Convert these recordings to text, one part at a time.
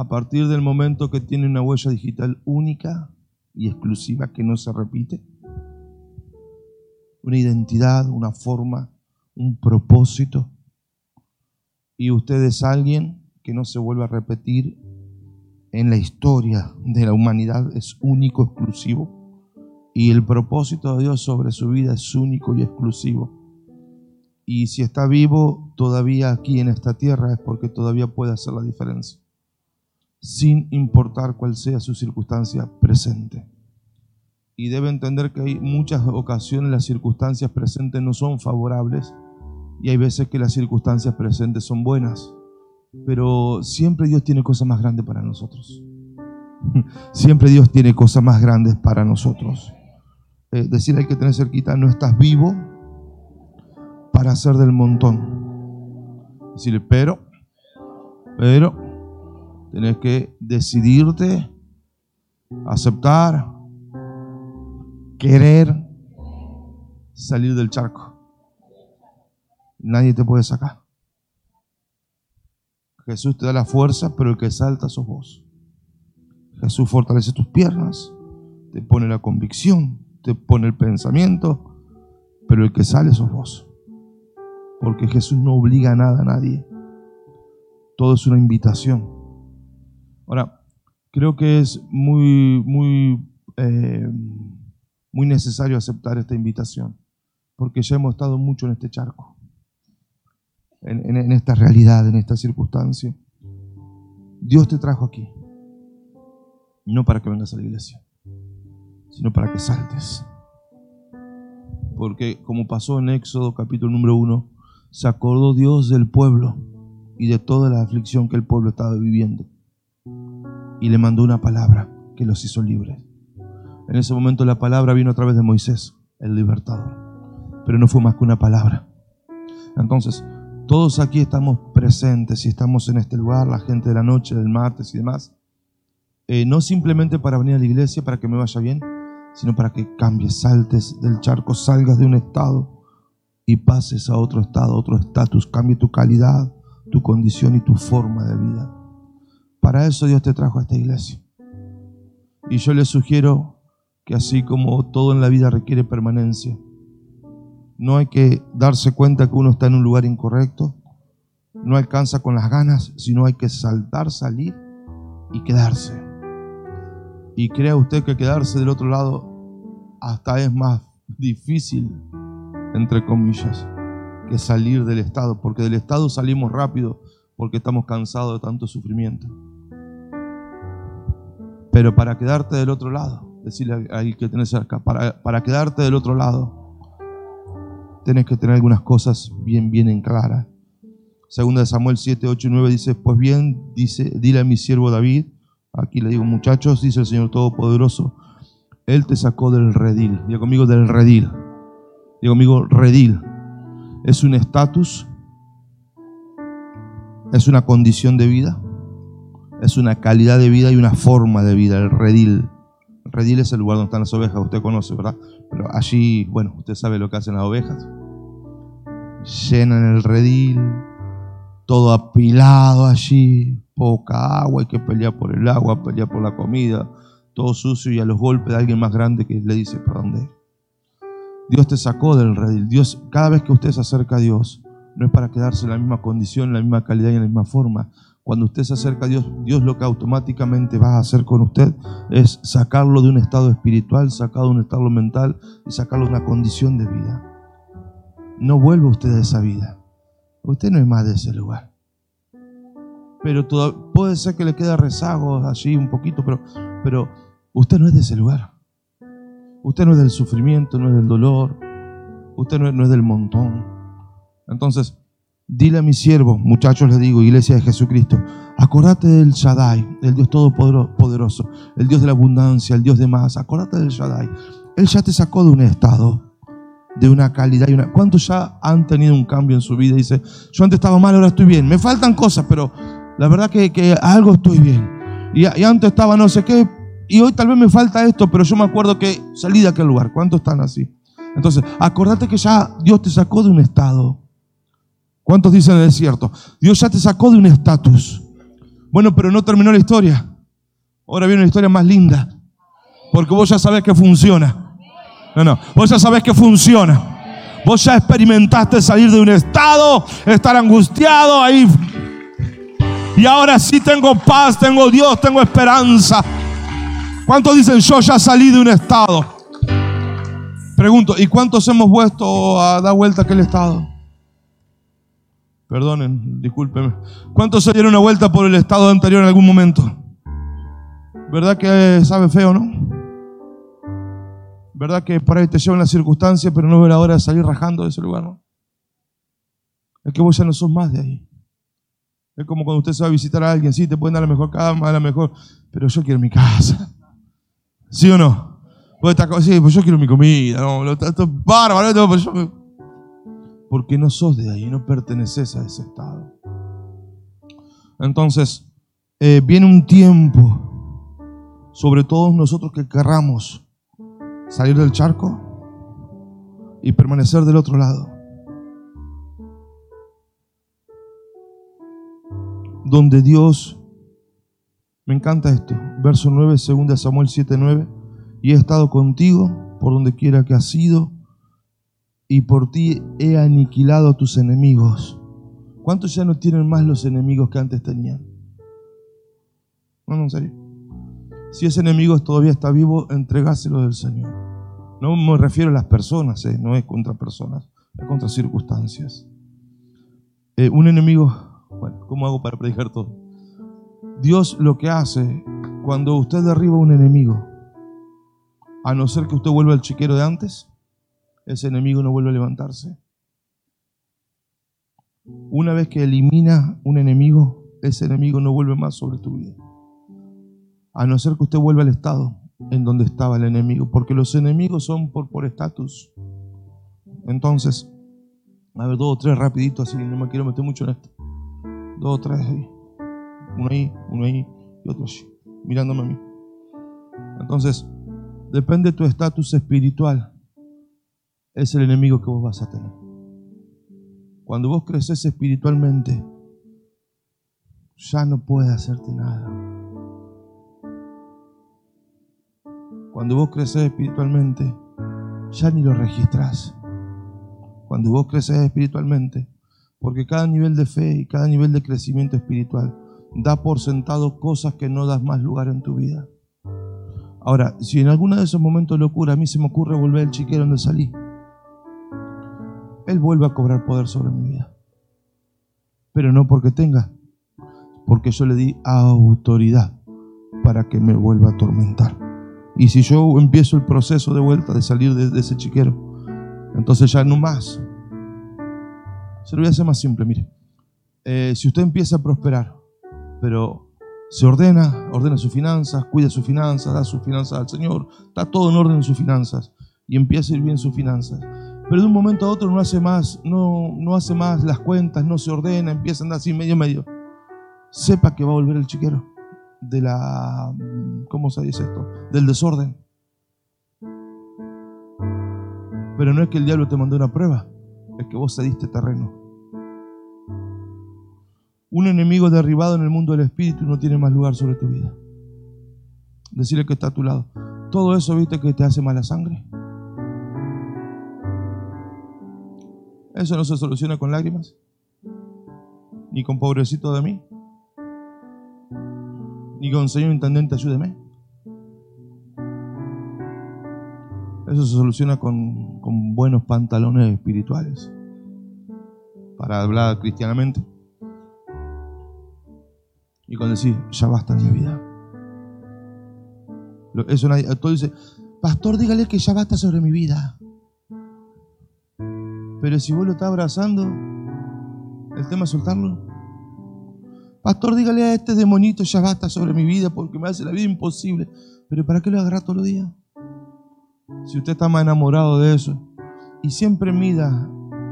a partir del momento que tiene una huella digital única y exclusiva que no se repite, una identidad, una forma, un propósito, y usted es alguien que no se vuelve a repetir en la historia de la humanidad, es único, exclusivo, y el propósito de Dios sobre su vida es único y exclusivo. Y si está vivo todavía aquí en esta tierra es porque todavía puede hacer la diferencia, sin importar cuál sea su circunstancia presente. Y debe entender que hay muchas ocasiones las circunstancias presentes no son favorables y hay veces que las circunstancias presentes son buenas. Pero siempre Dios tiene cosas más grandes para nosotros. Siempre Dios tiene cosas más grandes para nosotros. Eh, decir hay que tener cerquita, no estás vivo para ser del montón. Decirle, pero, pero, tenés que decidirte, aceptar, querer salir del charco. Nadie te puede sacar. Jesús te da la fuerza, pero el que salta sos vos. Jesús fortalece tus piernas, te pone la convicción, te pone el pensamiento, pero el que sale sos vos porque Jesús no obliga a nada a nadie. Todo es una invitación. Ahora, creo que es muy, muy, eh, muy necesario aceptar esta invitación, porque ya hemos estado mucho en este charco, en, en esta realidad, en esta circunstancia. Dios te trajo aquí, no para que vengas a la iglesia, sino para que saltes. Porque como pasó en Éxodo capítulo número 1, se acordó Dios del pueblo y de toda la aflicción que el pueblo estaba viviendo. Y le mandó una palabra que los hizo libres. En ese momento la palabra vino a través de Moisés, el libertador. Pero no fue más que una palabra. Entonces, todos aquí estamos presentes y estamos en este lugar, la gente de la noche, del martes y demás. Eh, no simplemente para venir a la iglesia, para que me vaya bien, sino para que cambies, saltes del charco, salgas de un estado y pases a otro estado, otro estatus, cambie tu calidad, tu condición y tu forma de vida. Para eso Dios te trajo a esta iglesia. Y yo le sugiero que así como todo en la vida requiere permanencia, no hay que darse cuenta que uno está en un lugar incorrecto, no alcanza con las ganas, sino hay que saltar, salir y quedarse. Y crea usted que quedarse del otro lado hasta es más difícil entre comillas, que salir del estado, porque del estado salimos rápido porque estamos cansados de tanto sufrimiento. Pero para quedarte del otro lado, decirle al que tenés cerca, para, para quedarte del otro lado, tenés que tener algunas cosas bien, bien en clara. Segunda de Samuel 7, 8 y 9 dice, pues bien, dice, dile a mi siervo David, aquí le digo muchachos, dice el Señor Todopoderoso, Él te sacó del redil, diga conmigo del redil Digo, amigo, redil. Es un estatus, es una condición de vida, es una calidad de vida y una forma de vida, el redil. El redil es el lugar donde están las ovejas, usted conoce, ¿verdad? Pero allí, bueno, usted sabe lo que hacen las ovejas. Llenan el redil, todo apilado allí, poca agua, hay que pelear por el agua, pelear por la comida, todo sucio y a los golpes de alguien más grande que le dice para dónde. Dios te sacó del redil. Dios, cada vez que usted se acerca a Dios, no es para quedarse en la misma condición, en la misma calidad y en la misma forma. Cuando usted se acerca a Dios, Dios lo que automáticamente va a hacer con usted es sacarlo de un estado espiritual, sacarlo de un estado mental y sacarlo de una condición de vida. No vuelva usted a esa vida. Usted no es más de ese lugar. Pero puede ser que le quede rezago allí un poquito, pero usted no es de ese lugar. Usted no es del sufrimiento, no es del dolor. Usted no es, del montón. Entonces, dile a mi siervo, muchachos les digo, iglesia de Jesucristo, acordate del Shaddai, el Dios todopoderoso, el Dios de la abundancia, el Dios de más. Acordate del Shaddai. Él ya te sacó de un estado, de una calidad y una... ¿Cuántos ya han tenido un cambio en su vida? Dice, yo antes estaba mal, ahora estoy bien. Me faltan cosas, pero la verdad que, algo estoy bien. Y, y antes estaba no sé qué, y hoy tal vez me falta esto, pero yo me acuerdo que salí de aquel lugar. ¿Cuántos están así? Entonces, acordate que ya Dios te sacó de un estado. ¿Cuántos dicen en el desierto? Dios ya te sacó de un estatus. Bueno, pero no terminó la historia. Ahora viene una historia más linda. Porque vos ya sabés que funciona. No, no. Vos ya sabés que funciona. Vos ya experimentaste salir de un estado, estar angustiado ahí. Y ahora sí tengo paz, tengo Dios, tengo esperanza. ¿Cuántos dicen yo ya salí de un estado? Pregunto, ¿y cuántos hemos vuelto a dar vuelta a aquel estado? Perdonen, discúlpenme. ¿Cuántos se dieron una vuelta por el estado anterior en algún momento? ¿Verdad que sabe feo, no? ¿Verdad que por ahí te llevan las circunstancias, pero no ver la hora de salir rajando de ese lugar, no? Es que vos ya no sos más de ahí. Es como cuando usted se va a visitar a alguien, sí, te pueden dar la mejor cama, la mejor, pero yo quiero mi casa. ¿Sí o no? Pues sí, pues yo quiero mi comida, no, esto es bárbaro, pero yo, porque no sos de ahí, no perteneces a ese estado. Entonces, eh, viene un tiempo sobre todos nosotros que querramos salir del charco y permanecer del otro lado. Donde Dios, me encanta esto, verso 9, 2 Samuel 7, 9, y he estado contigo por donde quiera que has ido y por ti he aniquilado a tus enemigos. ¿Cuántos ya no tienen más los enemigos que antes tenían? No, no, en serio. Si ese enemigo todavía está vivo, entregáselo del Señor. No me refiero a las personas, eh, no es contra personas, es contra circunstancias. Eh, un enemigo, bueno, ¿cómo hago para predicar todo? Dios lo que hace cuando usted derriba a un enemigo, a no ser que usted vuelva al chiquero de antes, ese enemigo no vuelve a levantarse. Una vez que elimina un enemigo, ese enemigo no vuelve más sobre tu vida. A no ser que usted vuelva al estado en donde estaba el enemigo, porque los enemigos son por estatus. Entonces, a ver, dos o tres rapidito, así no me quiero meter mucho en esto. Dos o tres ahí. Uno ahí, uno ahí y otro así, mirándome a mí. Entonces, depende de tu estatus espiritual es el enemigo que vos vas a tener. Cuando vos creces espiritualmente, ya no puede hacerte nada. Cuando vos creces espiritualmente, ya ni lo registras. Cuando vos creces espiritualmente, porque cada nivel de fe y cada nivel de crecimiento espiritual da por sentado cosas que no das más lugar en tu vida. Ahora, si en alguno de esos momentos de locura a mí se me ocurre volver al chiquero donde salí, él vuelve a cobrar poder sobre mi vida. Pero no porque tenga, porque yo le di autoridad para que me vuelva a atormentar. Y si yo empiezo el proceso de vuelta de salir de, ese chiquero, entonces ya no más. Se lo voy a hacer más simple, mire. Eh, si usted empieza a prosperar, pero se ordena, ordena sus finanzas, cuida sus finanzas, da sus finanzas al Señor, está todo en orden en sus finanzas y empieza a ir bien sus finanzas pero de un momento a otro no hace más, no, no hace más las cuentas, no se ordena, empieza a andar así medio medio. Sepa que va a volver el chiquero de la, ¿cómo se dice esto? Del desorden. Pero no es que el diablo te mandó una prueba, es que vos cediste terreno. Un enemigo derribado en el mundo del espíritu no tiene más lugar sobre tu vida. Decirle que está a tu lado. Todo eso, viste, que te hace mala sangre. Eso no se soluciona con lágrimas, ni con pobrecito de mí, ni con Señor Intendente, ayúdeme. Eso se soluciona con, buenos pantalones espirituales, para hablar cristianamente. Y con decir, ya basta en mi vida. Eso nadie, todo dice, pastor, dígale que ya basta sobre mi vida. Pero si vos lo estás abrazando, el tema es soltarlo. Pastor, dígale a este demonito, ya basta sobre mi vida porque me hace la vida imposible. Pero ¿para qué lo agarra todos los días? Si usted está más enamorado de eso. Y siempre mida,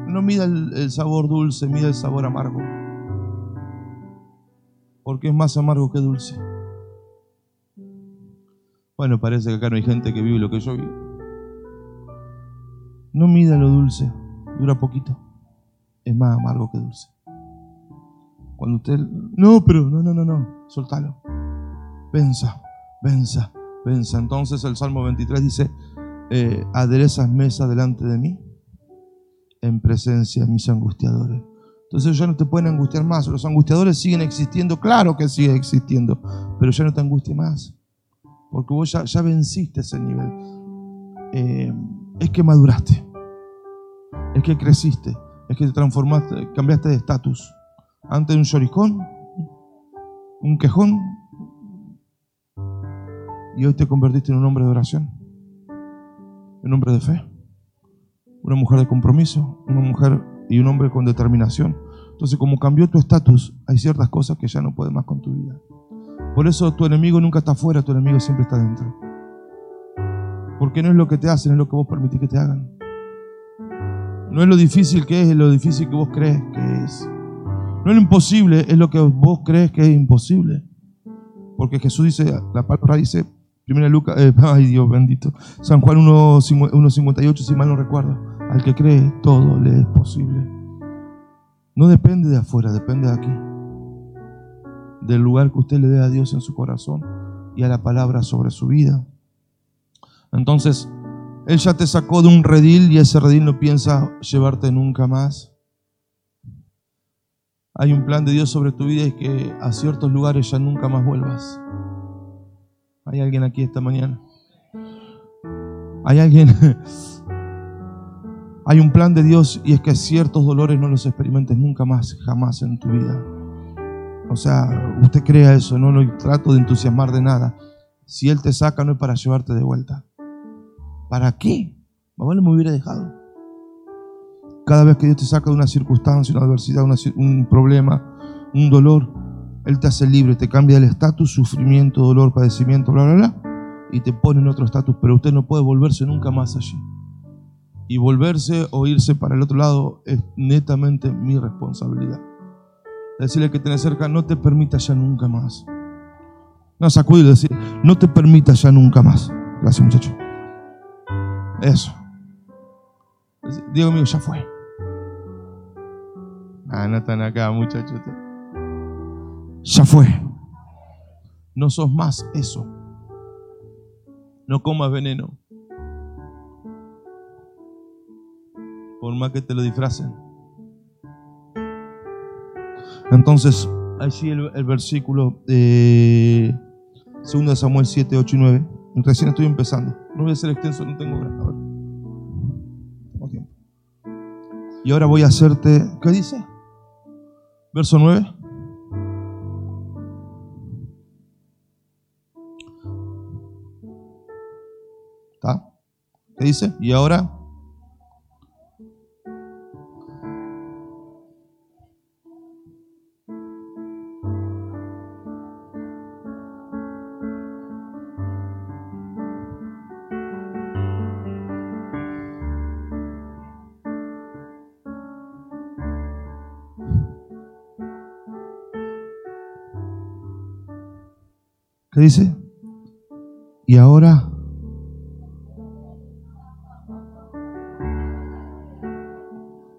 no mida el, sabor dulce, mida el sabor amargo. Porque es más amargo que dulce. Bueno, parece que acá no hay gente que vive lo que yo vivo. No mida lo dulce dura poquito, es más amargo que dulce. Cuando usted, no, pero no, no, no, no, soltalo. Venza, venza, venza. Entonces el Salmo 23 dice, eh, aderezas mesa delante de mí en presencia de mis angustiadores. Entonces ya no te pueden angustiar más. Los angustiadores siguen existiendo, claro que siguen existiendo, pero ya no te angustie más. Porque vos ya, ya venciste ese nivel. Eh, es que maduraste. Es que creciste. Es que te transformaste, cambiaste de estatus. Antes un lloricón, un quejón, y hoy te convertiste en un hombre de oración, un hombre de fe, una mujer de compromiso, una mujer y un hombre con determinación. Entonces, como cambió tu estatus, hay ciertas cosas que ya no puedes más con tu vida. Por eso tu enemigo nunca está afuera, tu enemigo siempre está dentro. Porque no es lo que te hacen, es lo que vos permitís que te hagan. No es lo difícil que es, es lo difícil que vos crees que es. No es lo imposible, es lo que vos crees que es imposible. Porque Jesús dice, la palabra dice, primera Lucas, eh, ay Dios bendito, San Juan 1.58, si mal no recuerdo, al que cree todo le es posible. No depende de afuera, depende de aquí. Del lugar que usted le dé a Dios en su corazón y a la palabra sobre su vida. Entonces, Él ya te sacó de un redil y ese redil no piensa llevarte nunca más. Hay un plan de Dios sobre tu vida y que a ciertos lugares ya nunca más vuelvas. ¿Hay alguien aquí esta mañana? ¿Hay alguien? Hay un plan de Dios y es que ciertos dolores no los experimentes nunca más, jamás en tu vida. O sea, usted crea eso, no lo trato de entusiasmar de nada. Si Él te saca no es para llevarte de vuelta. ¿Para qué? Mamá no me hubiera dejado. Cada vez que Dios te saca de una circunstancia, una adversidad, un problema, un dolor, Él te hace libre, te cambia el estatus, sufrimiento, dolor, padecimiento, bla, bla, bla, y te pone en otro estatus, pero usted no puede volverse nunca más allí. Y volverse o irse para el otro lado es netamente mi responsabilidad. Decirle que tenés cerca, no te permita ya nunca más. No, sacudir, decir, no te permita ya nunca más. Gracias, muchacho. Eso. Diego mío, ya fue. Ah, no están acá, muchachos. Ya fue. No sos más eso. No comas veneno. Por más que te lo disfracen. Entonces, allí el, el versículo de 2 Samuel 7, 8 y 9. Recién estoy empezando. No voy a ser extenso, no tengo. A ver. Tengo tiempo. Y ahora voy a hacerte. ¿Qué dice? Verso 9. ¿Está? ¿Qué dice? Y ahora. ¿Qué dice? Y ahora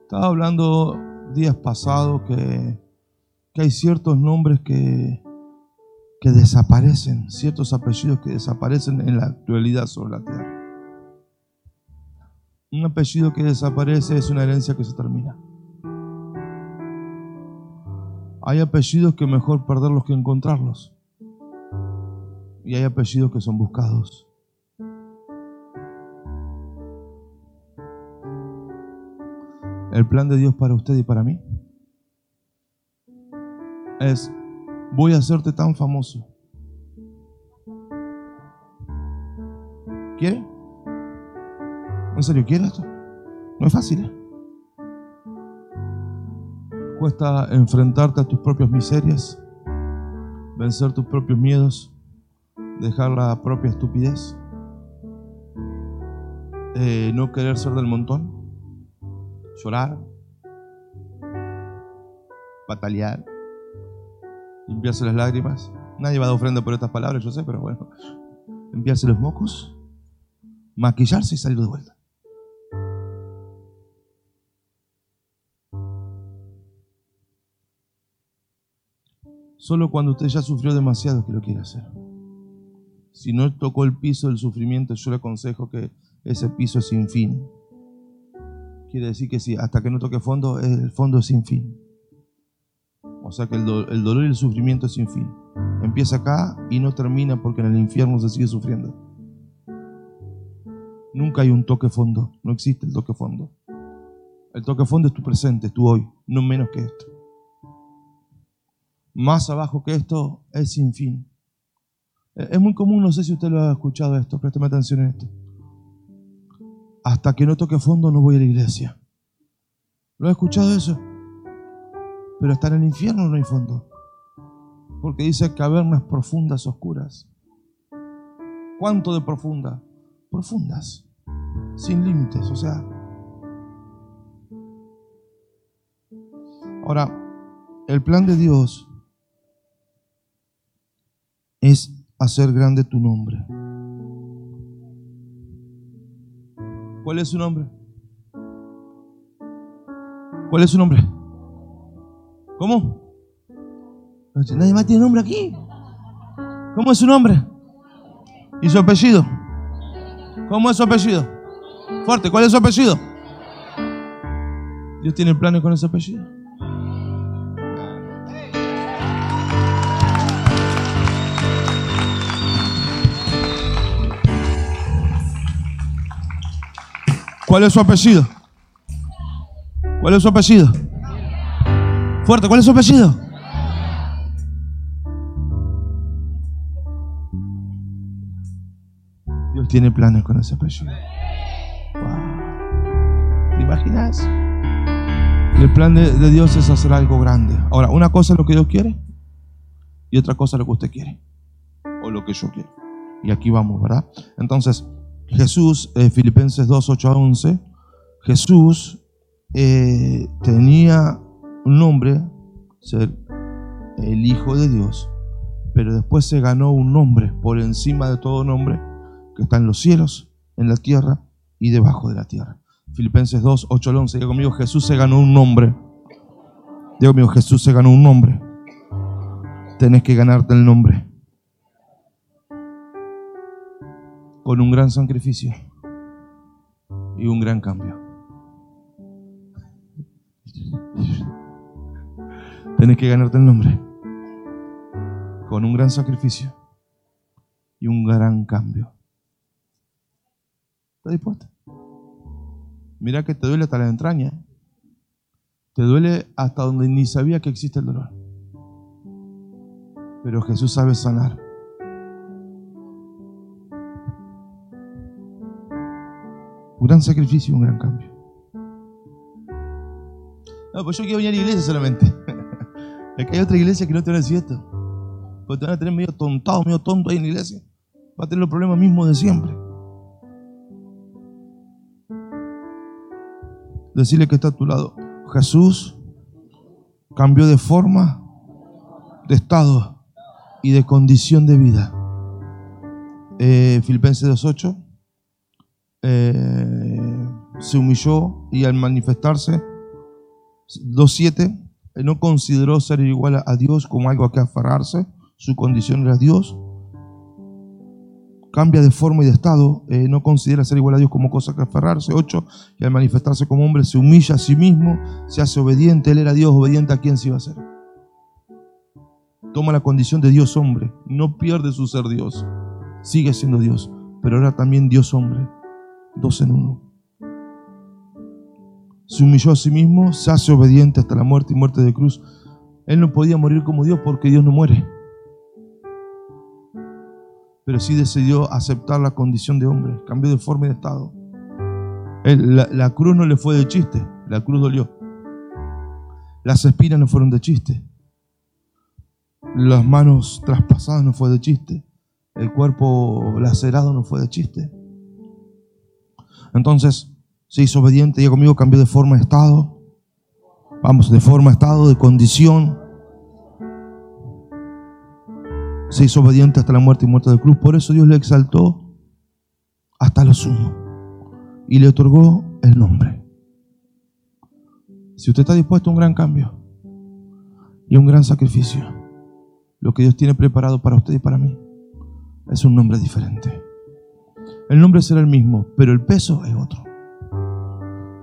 estaba hablando días pasados que, que hay ciertos nombres que, que desaparecen, ciertos apellidos que desaparecen en la actualidad sobre la tierra. Un apellido que desaparece es una herencia que se termina. Hay apellidos que mejor perderlos que encontrarlos y hay apellidos que son buscados. El plan de Dios para usted y para mí es, voy a hacerte tan famoso. ¿Quiere? ¿En serio quiere esto? No es fácil. ¿eh? Cuesta enfrentarte a tus propias miserias, vencer tus propios miedos dejar la propia estupidez, eh, no querer ser del montón, llorar, batalear, limpiarse las lágrimas. Nadie va a dar ofrenda por estas palabras, yo sé, pero bueno, limpiarse los mocos, maquillarse y salir de vuelta. Solo cuando usted ya sufrió demasiado que lo quiere hacer. Si no tocó el piso del sufrimiento, yo le aconsejo que ese piso es sin fin. Quiere decir que si hasta que no toque fondo, el fondo es sin fin. O sea que el, dolor y el sufrimiento es sin fin. Empieza acá y no termina porque en el infierno se sigue sufriendo. Nunca hay un toque fondo, no existe el toque fondo. El toque fondo es tu presente, es tu hoy, no menos que esto. Más abajo que esto es sin fin. Es muy común, no sé si usted lo ha escuchado esto, présteme atención en esto. Hasta que no toque fondo no voy a la iglesia. ¿Lo ha escuchado eso? Pero hasta en el infierno no hay fondo. Porque dice cavernas profundas, oscuras. ¿Cuánto de profunda? Profundas, sin límites, o sea. Ahora, el plan de Dios es hacer grande tu nombre. ¿Cuál es su nombre? ¿Cuál es su nombre? ¿Cómo? Nadie más tiene nombre aquí. ¿Cómo es su nombre? ¿Y su apellido? ¿Cómo es su apellido? Fuerte, ¿cuál es su apellido? Dios tiene planes con ese apellido. ¿Cuál es su apellido? ¿Cuál es su apellido? Fuerte, ¿cuál es su apellido? Dios tiene planes con ese apellido. ¿Te imaginas? El plan de Dios es hacer algo grande. Ahora, una cosa es lo que Dios quiere y otra cosa es lo que usted quiere o lo que yo quiero. Y aquí vamos, ¿verdad? Entonces, Jesús, eh, Filipenses 2, 8 a 11, Jesús eh, tenía un nombre, ser el Hijo de Dios, pero después se ganó un nombre por encima de todo nombre que está en los cielos, en la tierra y debajo de la tierra. Filipenses 2, 8 al 11, diga conmigo, Jesús se ganó un nombre. Diga conmigo, Jesús se ganó un nombre. Tenés que ganarte el nombre. Con un gran sacrificio y un gran cambio. Tienes que ganarte el nombre con un gran sacrificio y un gran cambio. ¿Estás dispuesto? Mira que te duele hasta la entraña. Te duele hasta donde ni sabía que existe el dolor. Pero Jesús sabe sanar. Un gran sacrificio y un gran cambio. No, pues yo quiero venir a la iglesia solamente. Que hay otra iglesia que no te van a decir esto. Porque te van a tener medio tontado, medio tonto ahí en la iglesia. Va a tener los problemas mismos de siempre. Decirle que está a tu lado. Jesús cambió de forma, de estado y de condición de vida. Eh, Filipenses 2.8 eh, se humilló y al manifestarse, 2.7, no consideró ser igual a Dios como algo a que aferrarse, su condición era Dios. Cambia de forma y de estado, eh, no considera ser igual a Dios como cosa que aferrarse. 8, y al manifestarse como hombre se humilla a sí mismo, se hace obediente, él era Dios, obediente a quien se iba a ser. Toma la condición de Dios hombre, no pierde su ser Dios, sigue siendo Dios, pero ahora también Dios hombre dos en uno. Se humilló a sí mismo, se hace obediente hasta la muerte y muerte de cruz. Él no podía morir como Dios porque Dios no muere. Pero sí decidió aceptar la condición de hombre, cambió de forma y de estado. la, la cruz no le fue de chiste, la cruz dolió. Las espinas no fueron de chiste. Las manos traspasadas no fue de chiste. El cuerpo lacerado no fue de chiste. Entonces se hizo obediente, y conmigo cambió de forma de estado. Vamos, de forma, estado, de condición. Se hizo obediente hasta la muerte y muerte de cruz. Por eso Dios le exaltó hasta lo sumo y le otorgó el nombre. Si usted está dispuesto a un gran cambio y un gran sacrificio lo que Dios tiene preparado para usted y para mí es un nombre diferente. El nombre será el mismo, pero el peso es otro.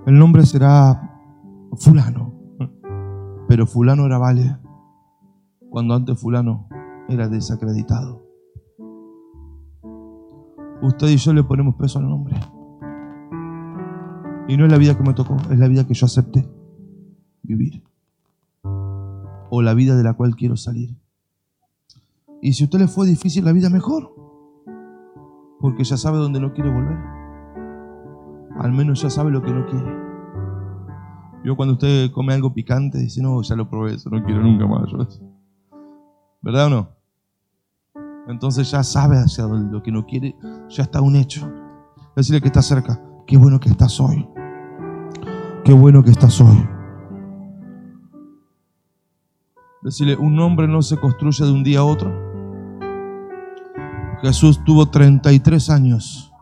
El nombre será fulano, pero fulano era vale cuando antes fulano era desacreditado. Usted y yo le ponemos peso al nombre. Y no es la vida que me tocó, es la vida que yo acepté vivir. O la vida de la cual quiero salir. Y si a usted le fue difícil la vida, mejor. Porque ya sabe dónde no quiere volver. Al menos ya sabe lo que no quiere. Yo cuando usted come algo picante, dice, no, ya lo probé, eso no quiero nunca más. ¿Verdad o no? Entonces ya sabe hacia dónde lo que no quiere, ya está un hecho. Decirle que está cerca, qué bueno que estás hoy. Qué bueno que estás hoy. Decirle, un hombre no se construye de un día a otro. Jesús tuvo 33 años.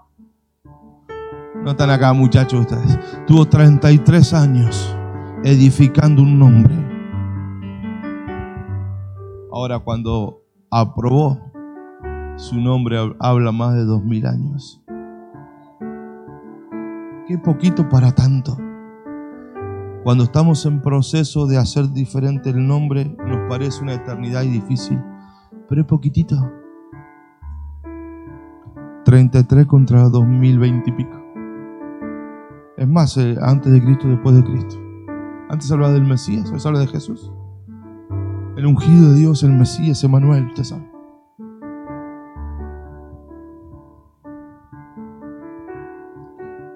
No están acá muchachos ustedes. Tuvo 33 años edificando un nombre. Ahora cuando aprobó, su nombre habla más de dos mil años. Qué poquito para tanto. Cuando estamos en proceso de hacer diferente el nombre, nos parece una eternidad y difícil, pero es poquitito. 33 contra 2020 y pico. Es más, eh, antes de Cristo, después de Cristo. Antes hablaba del Mesías, hoy se habla de Jesús. El ungido de Dios, el Mesías, Emanuel, usted sabe.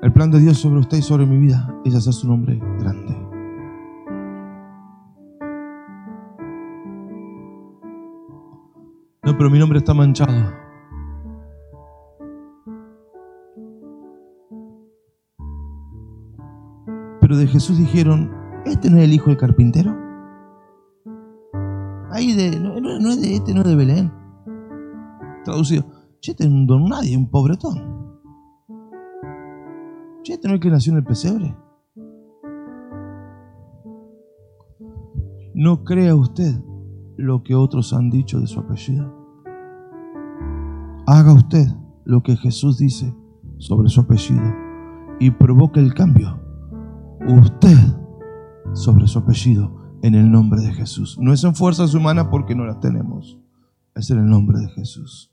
El plan de Dios sobre usted y sobre mi vida es hacer su nombre grande. No, pero mi nombre está manchado. Pero de Jesús dijeron, ¿este no es el hijo del carpintero? Ahí de, no, no es de este, no es de Belén. Traducido, este es un don nadie, un pobretón. Che, no es que nació en el pesebre. No crea usted lo que otros han dicho de su apellido. Haga usted lo que Jesús dice sobre su apellido y provoque el cambio. Usted sobre su apellido en el nombre de Jesús. No es en fuerzas humanas porque no las tenemos. Es en el nombre de Jesús.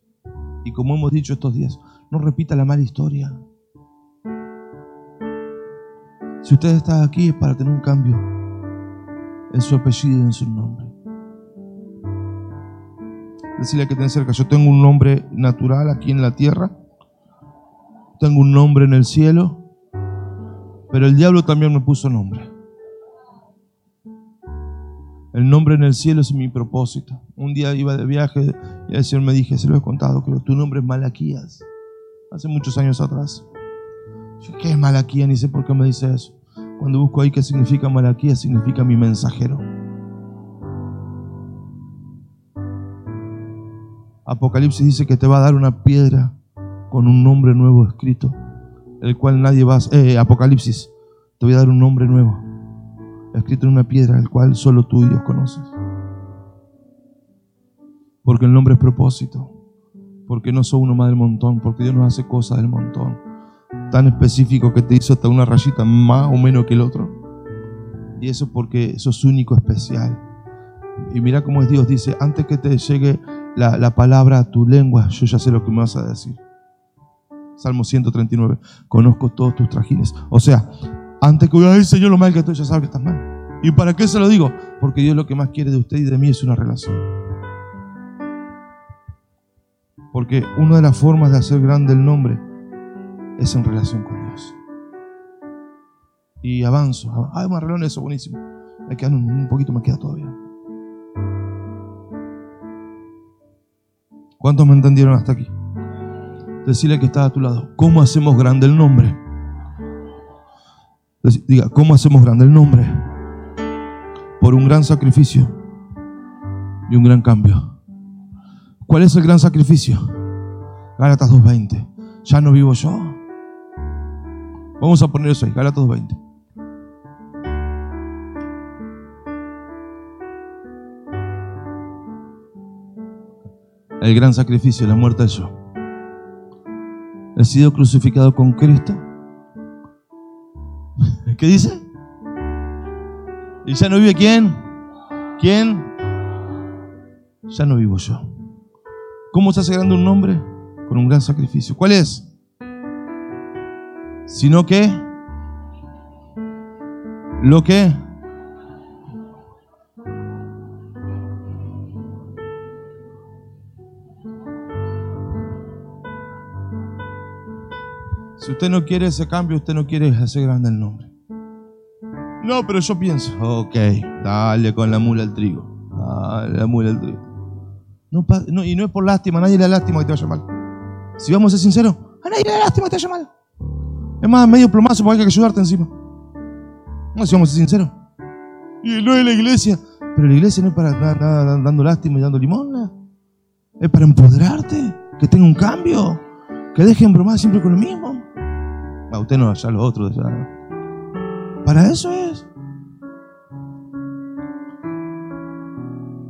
Y como hemos dicho estos días, no repita la mala historia. Si usted está aquí es para tener un cambio en su apellido y en su nombre. Decirle que tiene cerca, yo tengo un nombre natural aquí en la tierra, tengo un nombre en el cielo, pero el diablo también me puso nombre. El nombre en el cielo es mi propósito. Un día iba de viaje y el Señor me dije, se lo he contado, que tu nombre es Malaquías, hace muchos años atrás. ¿qué es Malaquías? Ni sé por qué me dice eso. Cuando busco ahí qué significa Malaquías, significa mi mensajero. Apocalipsis dice que te va a dar una piedra con un nombre nuevo escrito, el cual nadie va a... Eh, Apocalipsis, te voy a dar un nombre nuevo, escrito en una piedra, el cual solo tú y Dios conoces. Porque el nombre es propósito, porque no soy uno más del montón, porque Dios nos hace cosas del montón tan específico que te hizo hasta una rayita más o menos que el otro. Y eso porque sos único, especial. Y mira cómo es Dios, dice, antes que te llegue la, palabra a tu lengua, yo ya sé lo que me vas a decir. Salmo 139, conozco todos tus trajines. O sea, antes que ay Señor lo mal que estoy, ya sabes que estás mal. ¿Y para qué se lo digo? Porque Dios lo que más quiere de usted y de mí es una relación. Porque una de las formas de hacer grande el nombre es en relación con Dios. Y avanzo. Ay, Marlon, eso buenísimo. Me quedan un, poquito, me queda todavía. ¿Cuántos me entendieron hasta aquí? Decirle que está a tu lado. ¿Cómo hacemos grande el nombre? Diga, ¿cómo hacemos grande el nombre? Por un gran sacrificio y un gran cambio. ¿Cuál es el gran sacrificio? Gálatas 2.20. Ya no vivo yo, Vamos a poner eso ahí, Gálatas 20. el gran sacrificio, la muerte del yo. He sido crucificado con Cristo. ¿Qué dice? ¿Y ya no vive quién? ¿Quién? Ya no vivo yo. ¿Cómo se hace grande un nombre? Con un gran sacrificio. ¿Cuál es? Sino que lo que Si usted no quiere ese cambio, usted no quiere hacer grande el nombre. No, pero yo pienso, ok, dale con la mula al trigo. Dale la mula al trigo. No, y no es por lástima, a nadie le da lástima que te vaya mal. Si vamos a ser sinceros, a nadie le da lástima que te vaya mal. Es más, medio plomazo porque hay que ayudarte encima. No, si vamos a ser sinceros. Y no es la iglesia. Pero la iglesia no es para estar dando lástima y dando limón. Es para empoderarte, que tenga un cambio, que dejen bromar siempre con lo mismo. A usted no, allá los otros. Para eso es.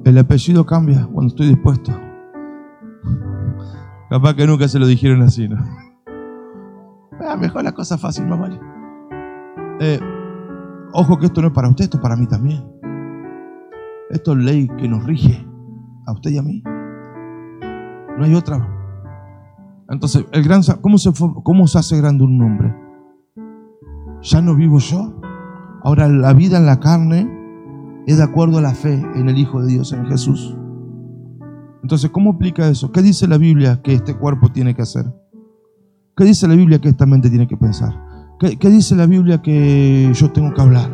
El apellido cambia cuando estoy dispuesto. Capaz que nunca se lo dijeron así, ¿no? Ah, mejor la cosa fácil, más. Eh, ojo que esto no es para usted, esto es para mí también. Esto es ley que nos rige a usted y a mí. No hay otra. Entonces, el gran, ¿cómo, se, ¿cómo se hace grande un nombre? Ya no vivo yo. Ahora la vida en la carne es de acuerdo a la fe en el Hijo de Dios, en Jesús. Entonces, ¿cómo aplica eso? ¿Qué dice la Biblia que este cuerpo tiene que hacer? ¿Qué dice la Biblia que esta mente tiene que pensar? ¿Qué, ¿Qué, dice la Biblia que yo tengo que hablar?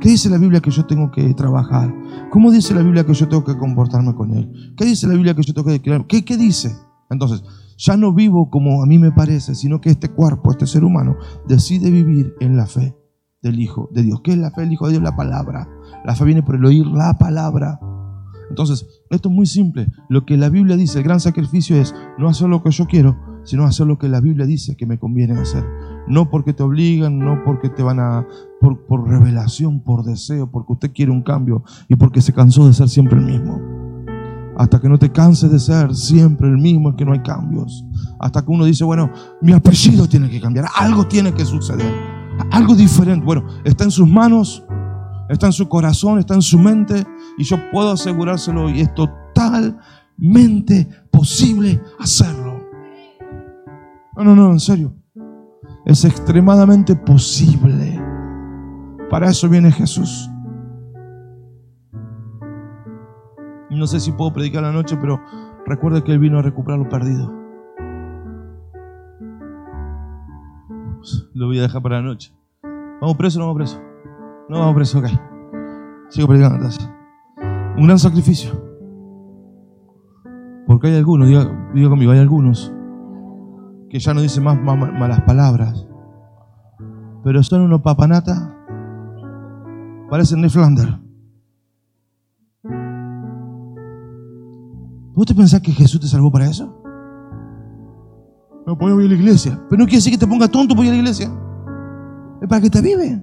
¿Qué dice la Biblia que yo tengo que trabajar? ¿Cómo dice la Biblia que yo tengo que comportarme con Él? ¿Qué dice la Biblia que yo tengo que declarar? ¿Qué, qué dice? Entonces, ya no vivo como a mí me parece, sino que este cuerpo, este ser humano, decide vivir en la fe del Hijo de Dios. ¿Qué es la fe del Hijo de Dios? La palabra. La fe viene por el oír la palabra. Entonces, esto es muy simple. Lo que la Biblia dice, el gran sacrificio es no hacer lo que yo quiero, sino hacer lo que la Biblia dice que me conviene hacer. No porque te obligan, no porque te van a, por, por revelación, por deseo, porque usted quiere un cambio y porque se cansó de ser siempre el mismo. Hasta que no te canses de ser siempre el mismo, es que no hay cambios. Hasta que uno dice, bueno, mi apellido tiene que cambiar, algo tiene que suceder, algo diferente. Bueno, está en sus manos, está en su corazón, está en su mente, y yo puedo asegurárselo, y es totalmente posible hacerlo. No, no, no, en serio. Es extremadamente posible. Para eso viene Jesús. No sé si puedo predicar la noche, pero recuerde que Él vino a recuperar lo perdido. Lo voy a dejar para la noche. ¿Vamos preso o no vamos preso? No vamos preso, ok. Sigo predicando entonces. Un gran sacrificio. Porque hay algunos, diga, conmigo, hay algunos que ya no dicen más malas palabras, pero son unos papanata, parecen de Flanders. ¿Vos te pensás que Jesús te salvó para eso? No puedo ir a la iglesia. Pero no quiere decir que te ponga tonto por ir a la iglesia. Es para que te vive.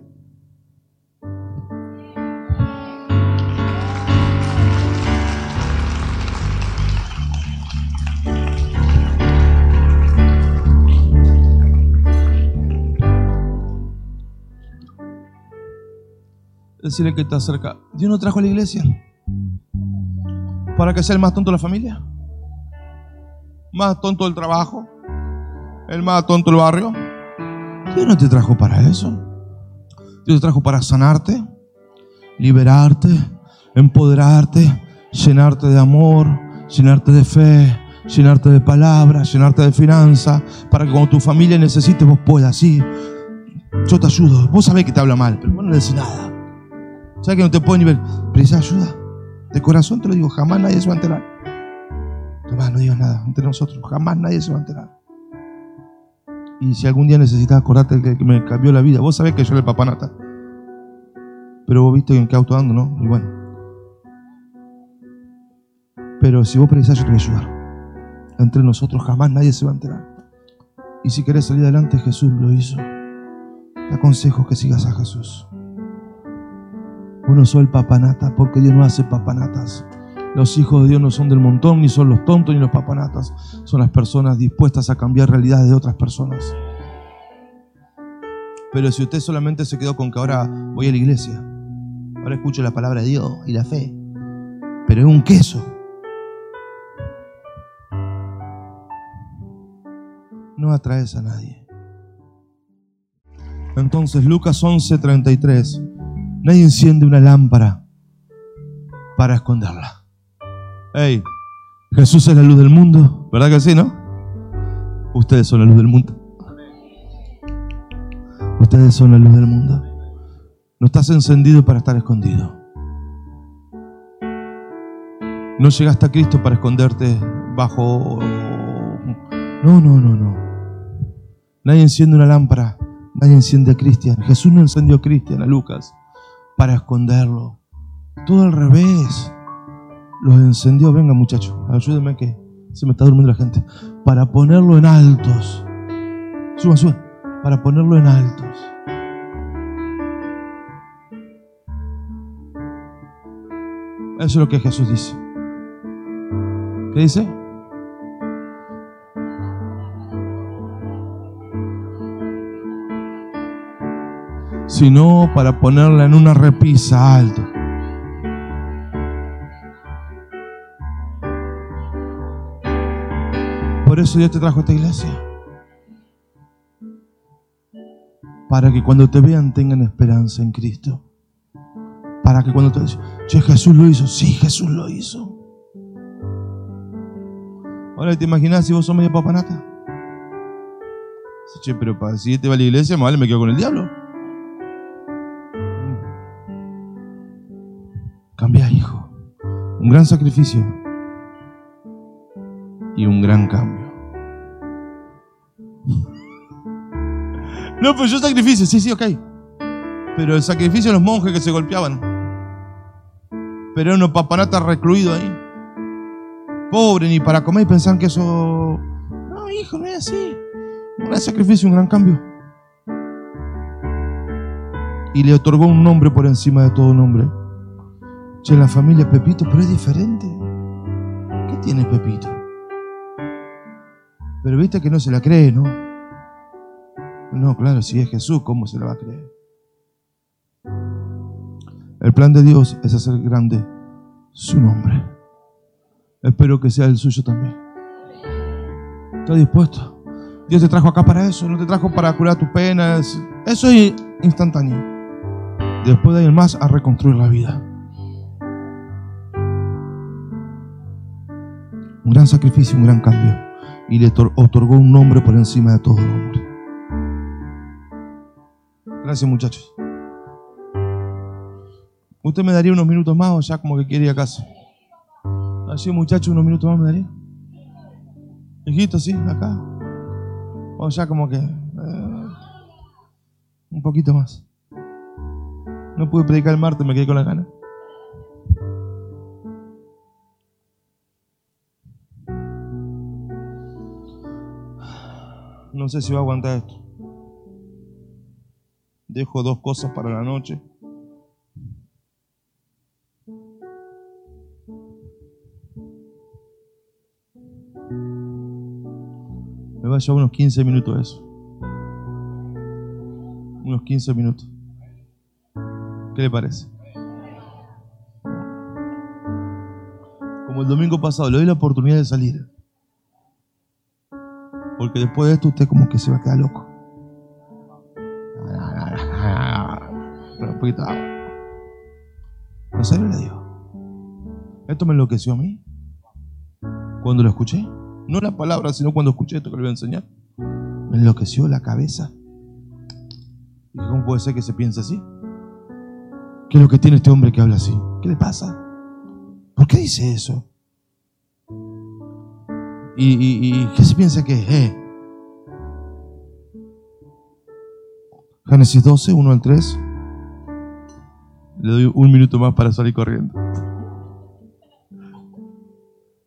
Decirle que está cerca. Dios no trajo a la iglesia para que sea el más tonto de la familia, más tonto del trabajo, el más tonto del barrio. Dios no te trajo para eso. Dios te trajo para sanarte, liberarte, empoderarte, llenarte de amor, llenarte de fe, llenarte de palabras, llenarte de finanzas, para que cuando tu familia necesite vos puedas. Sí, yo te ayudo. Vos sabés que te habla mal, pero vos no le decís nada. ¿Sabes que no te puede ni ver? Precisa ayuda. De corazón te lo digo, jamás nadie se va a enterar. Tomás, no digas nada entre nosotros, jamás nadie se va a enterar. Y si algún día necesitas acordarte que, me cambió la vida, vos sabés que yo era el papanata. Pero vos viste en qué auto ando, ¿no? Y bueno. Pero si vos precisás, yo te voy a ayudar. Entre nosotros jamás nadie se va a enterar. Y si querés salir adelante, Jesús lo hizo. Te aconsejo que sigas a Jesús. Vos no sos el papanata porque Dios no hace papanatas. Los hijos de Dios no son del montón, ni son los tontos, ni los papanatas. Son las personas dispuestas a cambiar realidades de otras personas. Pero si usted solamente se quedó con que ahora voy a la iglesia, ahora escucho la palabra de Dios y la fe, pero es un queso. No atraes a nadie. Entonces, Lucas 11:33, nadie enciende una lámpara para esconderla. Hey, Jesús es la luz del mundo, ¿verdad que sí, no? Ustedes son la luz del mundo. Ustedes son la luz del mundo. No estás encendido para estar escondido. No llegaste a Cristo para esconderte bajo... No, no, no, no. Nadie enciende una lámpara, nadie enciende a Cristian. Jesús no encendió a Cristian, a Lucas, para esconderlo. Todo al revés. Los encendió, venga muchachos, ayúdenme que se me está durmiendo la gente. Para ponerlo en altos. Suban, suban. Para ponerlo en altos. Eso es lo que Jesús dice. ¿Qué dice? Sino para ponerla en una repisa alto. Por eso Dios te trajo a esta iglesia. Para que cuando te vean tengan esperanza en Cristo. Para que cuando te dicen, che, Jesús lo hizo. Sí, Jesús lo hizo. Ahora te imaginas si vos sos medio papanata. Che, pero para si te va a la iglesia, más vale me quedo con el diablo. Un gran sacrificio y un gran cambio. No, pues yo sacrificio, sí, sí, ok. Pero el sacrificio de los monjes que se golpeaban. Pero unos papanatas recluidos ahí. Pobre, ni para comer y pensaban que eso. No, hijo, no es así. Un gran sacrificio, un gran cambio. Y le otorgó un nombre por encima de todo nombre. Che, la familia Pepito, pero es diferente. ¿Qué tiene Pepito? Pero viste que no se la cree, ¿no? No, claro, si es Jesús, ¿cómo se la va a creer? El plan de Dios es hacer grande su nombre. Espero que sea el suyo también. ¿Estás dispuesto? Dios te trajo acá para eso, no te trajo para curar tus penas. Eso es instantáneo. Después de ir más a reconstruir la vida. Un gran sacrificio, un gran cambio y le otorgó un nombre por encima de todo nombre. Gracias muchachos. ¿Usted me daría unos minutos más o ya como que quiere ir a casa? Así muchachos, unos minutos más me daría. Hijito, sí, acá. O ya como que... Eh, un poquito más. No pude predicar el martes, me quedé con la gana. No sé si va a aguantar esto. Dejo dos cosas para la noche. Me va a llevar unos 15 minutos eso. Unos 15 minutos. ¿Qué le parece? Como el domingo pasado, le doy la oportunidad de salir. Porque después de esto usted como que se va a quedar loco. un. ¿En serio le digo? Esto me enloqueció a mí. Cuando lo escuché. No la palabra, sino cuando escuché esto que le voy a enseñar. Me enloqueció la cabeza. Y ¿cómo puede ser que se piense así? ¿Qué es lo que tiene este hombre que habla así? ¿Qué le pasa? ¿Por qué dice eso? ¿Y, qué se piensa que es? Eh. Génesis 12, 1 al 3. Le doy un minuto más para salir corriendo.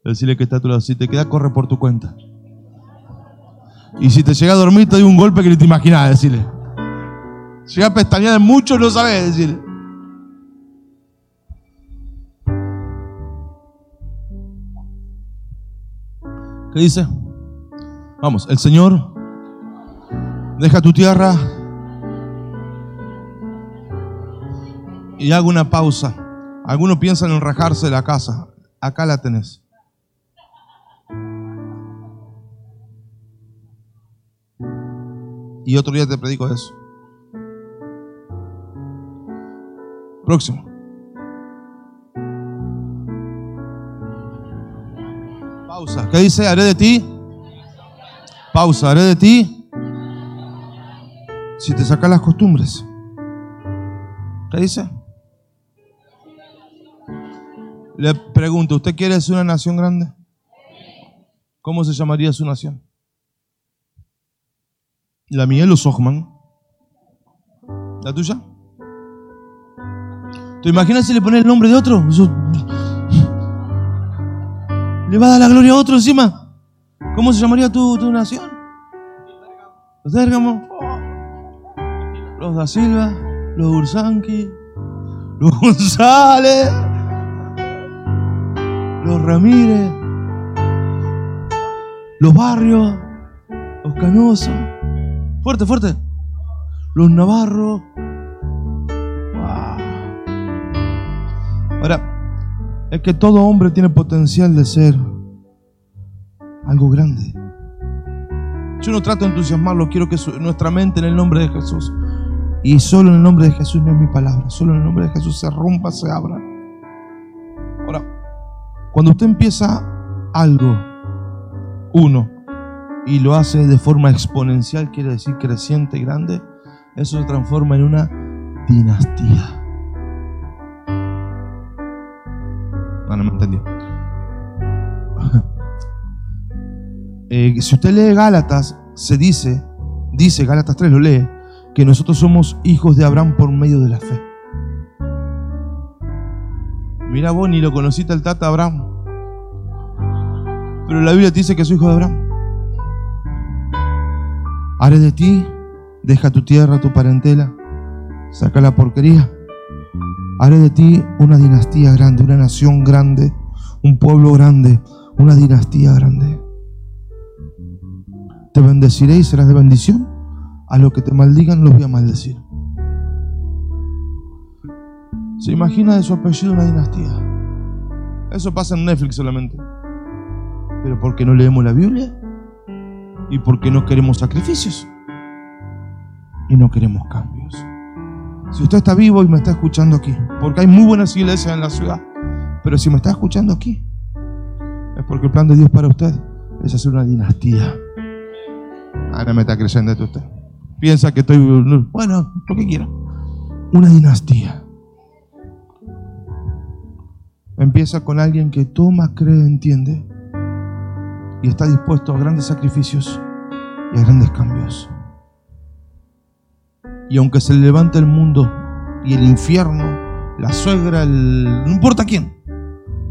Decirle que está a tu lado. Si te queda, corre por tu cuenta. Y si te llega a dormir, te doy un golpe que ni te imaginas, decirle. Llega a pestañear mucho, no sabes decirle. ¿Qué dice? Vamos, el Señor deja tu tierra y hago una pausa. Algunos piensan en rajarse la casa. Acá la tenés. Y otro día te predico eso. Próximo. Pausa. ¿Qué dice? Haré de ti. Pausa. Haré de ti. Si te sacas las costumbres. ¿Qué dice? Le pregunto, ¿usted quiere ser una nación grande? ¿Cómo se llamaría su nación? La mía, los Ojman. ¿La tuya? ¿Te imaginas si le pones el nombre de otro? ¿Le va a dar la gloria a otro encima? ¿Cómo se llamaría tu, tu nación? Los Dérgamo, los da Silva, los Ursanqui, los González, los Ramírez, los Barrios, los Canosos. Fuerte, fuerte. Los Navarros. Ahora, es que todo hombre tiene potencial de ser algo grande. Yo no trato de entusiasmarlo, quiero que nuestra mente en el nombre de Jesús, y solo en el nombre de Jesús no es mi palabra, solo en el nombre de Jesús se rompa, se abra. Ahora, cuando usted empieza algo, uno, y lo hace de forma exponencial, quiere decir creciente, grande, eso se transforma en una dinastía. No, no me entendió. Eh, si usted lee Gálatas, se dice, dice Gálatas 3, lo lee, que nosotros somos hijos de Abraham por medio de la fe. Mira vos, ni lo conociste el tata Abraham. Pero la Biblia te dice que soy hijo de Abraham. Haré de ti, deja tu tierra, tu parentela, saca la porquería. Haré de ti una dinastía grande, una nación grande, un pueblo grande, una dinastía grande. Te bendeciré y serás de bendición. A los que te maldigan los voy a maldecir. ¿Se imagina de su apellido una dinastía? Eso pasa en Netflix solamente. Pero ¿por qué no leemos la Biblia? y porque no queremos sacrificios y no queremos cambios. Si usted está vivo y me está escuchando aquí, porque hay muy buenas iglesias en la ciudad, pero si me está escuchando aquí, es porque el plan de Dios para usted es hacer una dinastía. Ahora me está creyendo esto usted. Piensa que estoy, bueno, lo que quiera. Una dinastía. Empieza con alguien que toma, cree, entiende y está dispuesto a grandes sacrificios y a grandes cambios. Y aunque se levante el mundo y el infierno, la suegra, no importa quién,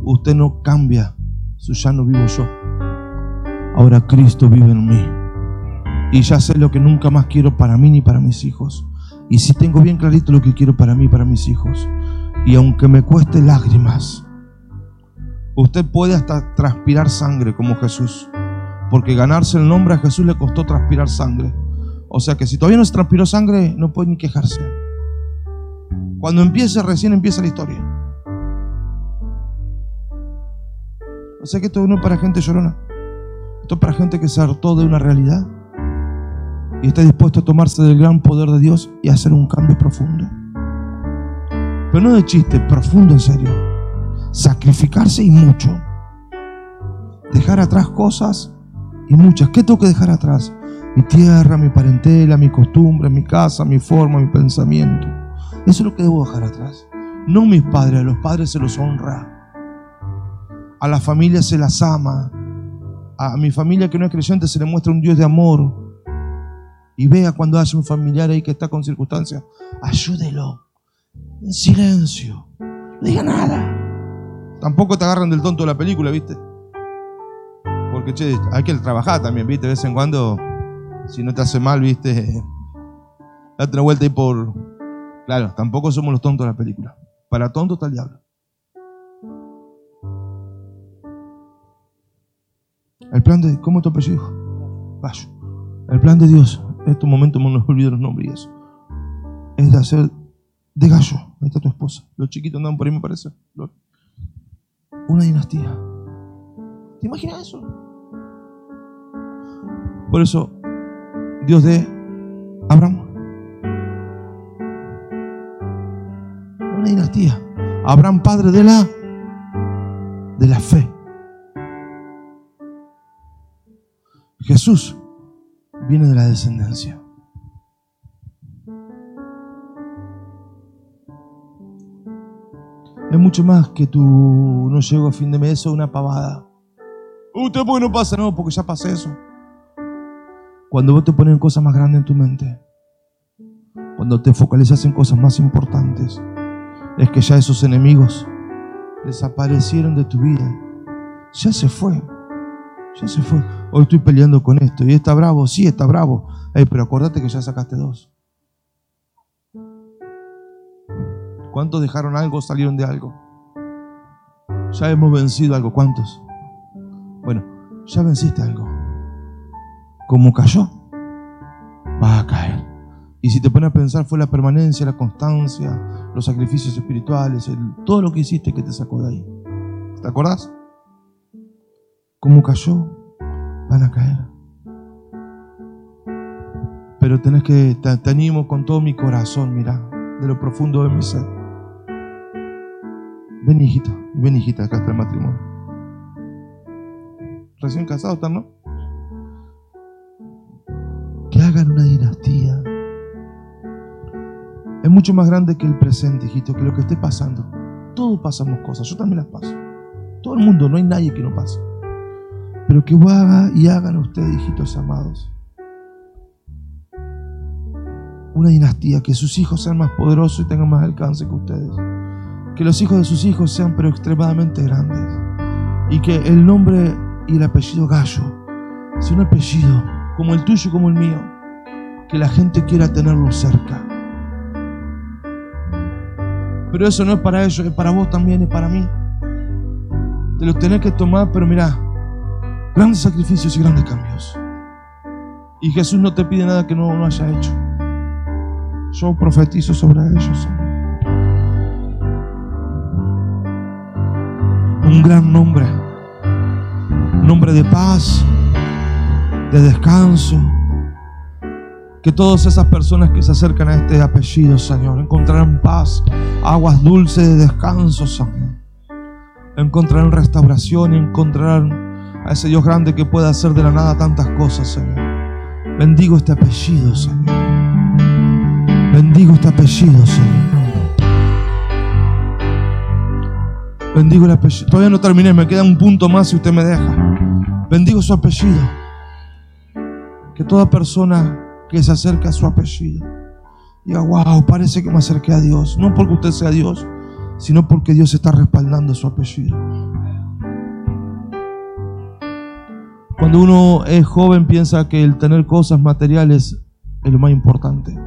usted no cambia su ya no vivo yo. Ahora Cristo vive en mí. Y ya sé lo que nunca más quiero para mí ni para mis hijos. Y si tengo bien clarito lo que quiero para mí y para mis hijos. Y aunque me cueste lágrimas, Usted puede hasta transpirar sangre como Jesús. Porque ganarse el nombre a Jesús le costó transpirar sangre. O sea que si todavía no se transpiró sangre, no puede ni quejarse. Cuando empiece, recién empieza la historia. O sea que esto no es para gente llorona. Esto es para gente que se hartó de una realidad y está dispuesto a tomarse del gran poder de Dios y hacer un cambio profundo. Pero no de chiste, profundo en serio sacrificarse y mucho. Dejar atrás cosas y muchas. ¿Qué tengo que dejar atrás? Mi tierra, mi parentela, mi costumbre, mi casa, mi forma, mi pensamiento. Eso es lo que debo dejar atrás. No mis padres, a los padres se los honra. A la familia se las ama. A mi familia que no es creyente se le muestra un Dios de amor. Y vea cuando haya un familiar ahí que está con circunstancias, ayúdelo. En silencio. No diga nada. Tampoco te agarran del tonto de la película, ¿viste? Porque, che, hay que trabajar también, ¿viste? De vez en cuando, si no te hace mal, ¿viste? Date una vuelta y por... Claro, tampoco somos los tontos de la película. Para tonto está el diablo. El plan de, ¿cómo tu apellido? Gallo. El plan de Dios, en estos momentos me olvido los nombres y eso, es de hacer de gallo. Ahí está tu esposa. Los chiquitos andan por ahí, me parece. Una dinastía. ¿Te imaginas eso? Por eso, Dios de Abraham. Una dinastía. Abraham, padre de la de la fe. Jesús viene de la descendencia. Es mucho más que tú no llego a fin de mes o una pavada. ¿Usted por qué no pasa? No, porque ya pasé eso. Cuando vos te pones cosas más grandes en tu mente, cuando te focalizas en cosas más importantes, es que ya esos enemigos desaparecieron de tu vida. Ya se fue. Ya se fue. Hoy estoy peleando con esto. ¿Y está bravo? Sí, está bravo. pero acordate que ya sacaste dos. ¿Cuántos dejaron algo, salieron de algo? Ya hemos vencido algo. ¿Cuántos? Bueno, ya venciste algo. Como cayó, va a caer. Y si te pones a pensar, fue la permanencia, la constancia, los sacrificios espirituales, todo lo que hiciste que te sacó de ahí. ¿Te acordás? Como cayó, van a caer. Pero tenés que, te, animo con todo mi corazón, mira, de lo profundo de mi ser. Ven hijito, ven hijita, acá está el matrimonio. Recién casados están, ¿no? Hagan una dinastía. Es mucho más grande que el presente, hijito, que lo que esté pasando. Todos pasamos cosas, yo también las paso. Todo el mundo, no hay nadie que no pase. Pero que haga y hagan ustedes, hijitos amados, una dinastía, que sus hijos sean más poderosos y tengan más alcance que ustedes. Que los hijos de sus hijos sean pero extremadamente grandes. Y que el nombre y el apellido Gallo sea un apellido como el tuyo como el mío. Que la gente quiera tenerlo cerca. Pero eso no es para ellos, es para vos también, es para mí. Te lo tenés que tomar, pero mira, grandes sacrificios y grandes cambios. Y Jesús no te pide nada que no, no haya hecho. Yo profetizo sobre ellos. un gran nombre. nombre de paz, de descanso. Que todas esas personas que se acercan a este apellido, Señor, encontrarán paz, aguas dulces de descanso, Señor. Encontrarán restauración y encontrarán a ese Dios grande que puede hacer de la nada tantas cosas, Señor. Bendigo este apellido, Señor. Bendigo este apellido, Señor. Bendigo el apellido. Todavía no terminé, me queda un punto más si usted me deja. Bendigo su apellido. Que toda persona que se acerca a su apellido diga, wow, parece que me acerqué a Dios. No porque usted sea Dios, sino porque Dios está respaldando su apellido. Cuando uno es joven piensa que el tener cosas materiales es lo más importante.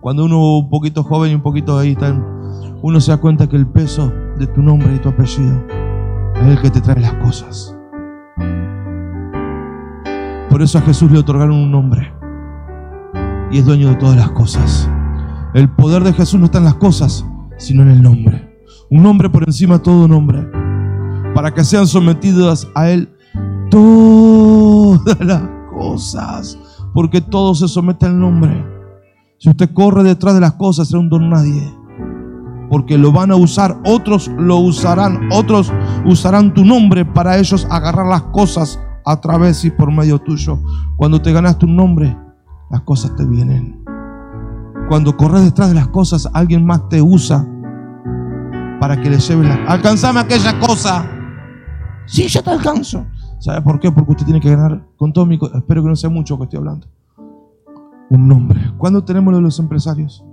Cuando uno un poquito joven y un poquito ahí está, uno se da cuenta que el peso de tu nombre y tu apellido es el que te trae las cosas. Por eso a Jesús le otorgaron un nombre y es dueño de todas las cosas. El poder de Jesús no está en las cosas, sino en el nombre. Un nombre por encima de todo nombre. Para que sean sometidas a Él todas las cosas. Porque todo se somete al nombre. Si usted corre detrás de las cosas, será un don nadie porque lo van a usar, otros lo usarán, otros usarán tu nombre para ellos agarrar las cosas a través y por medio tuyo. Cuando te ganas tu nombre, las cosas te vienen. Cuando corres detrás de las cosas, alguien más te usa para que le lleve la... Alcanzame aquella cosa. Sí, yo te alcanzo. ¿Sabe por qué? Porque usted tiene que ganar con todo mi... Espero que no sea mucho que estoy hablando. Un nombre. ¿Cuándo tenemos lo de los empresarios?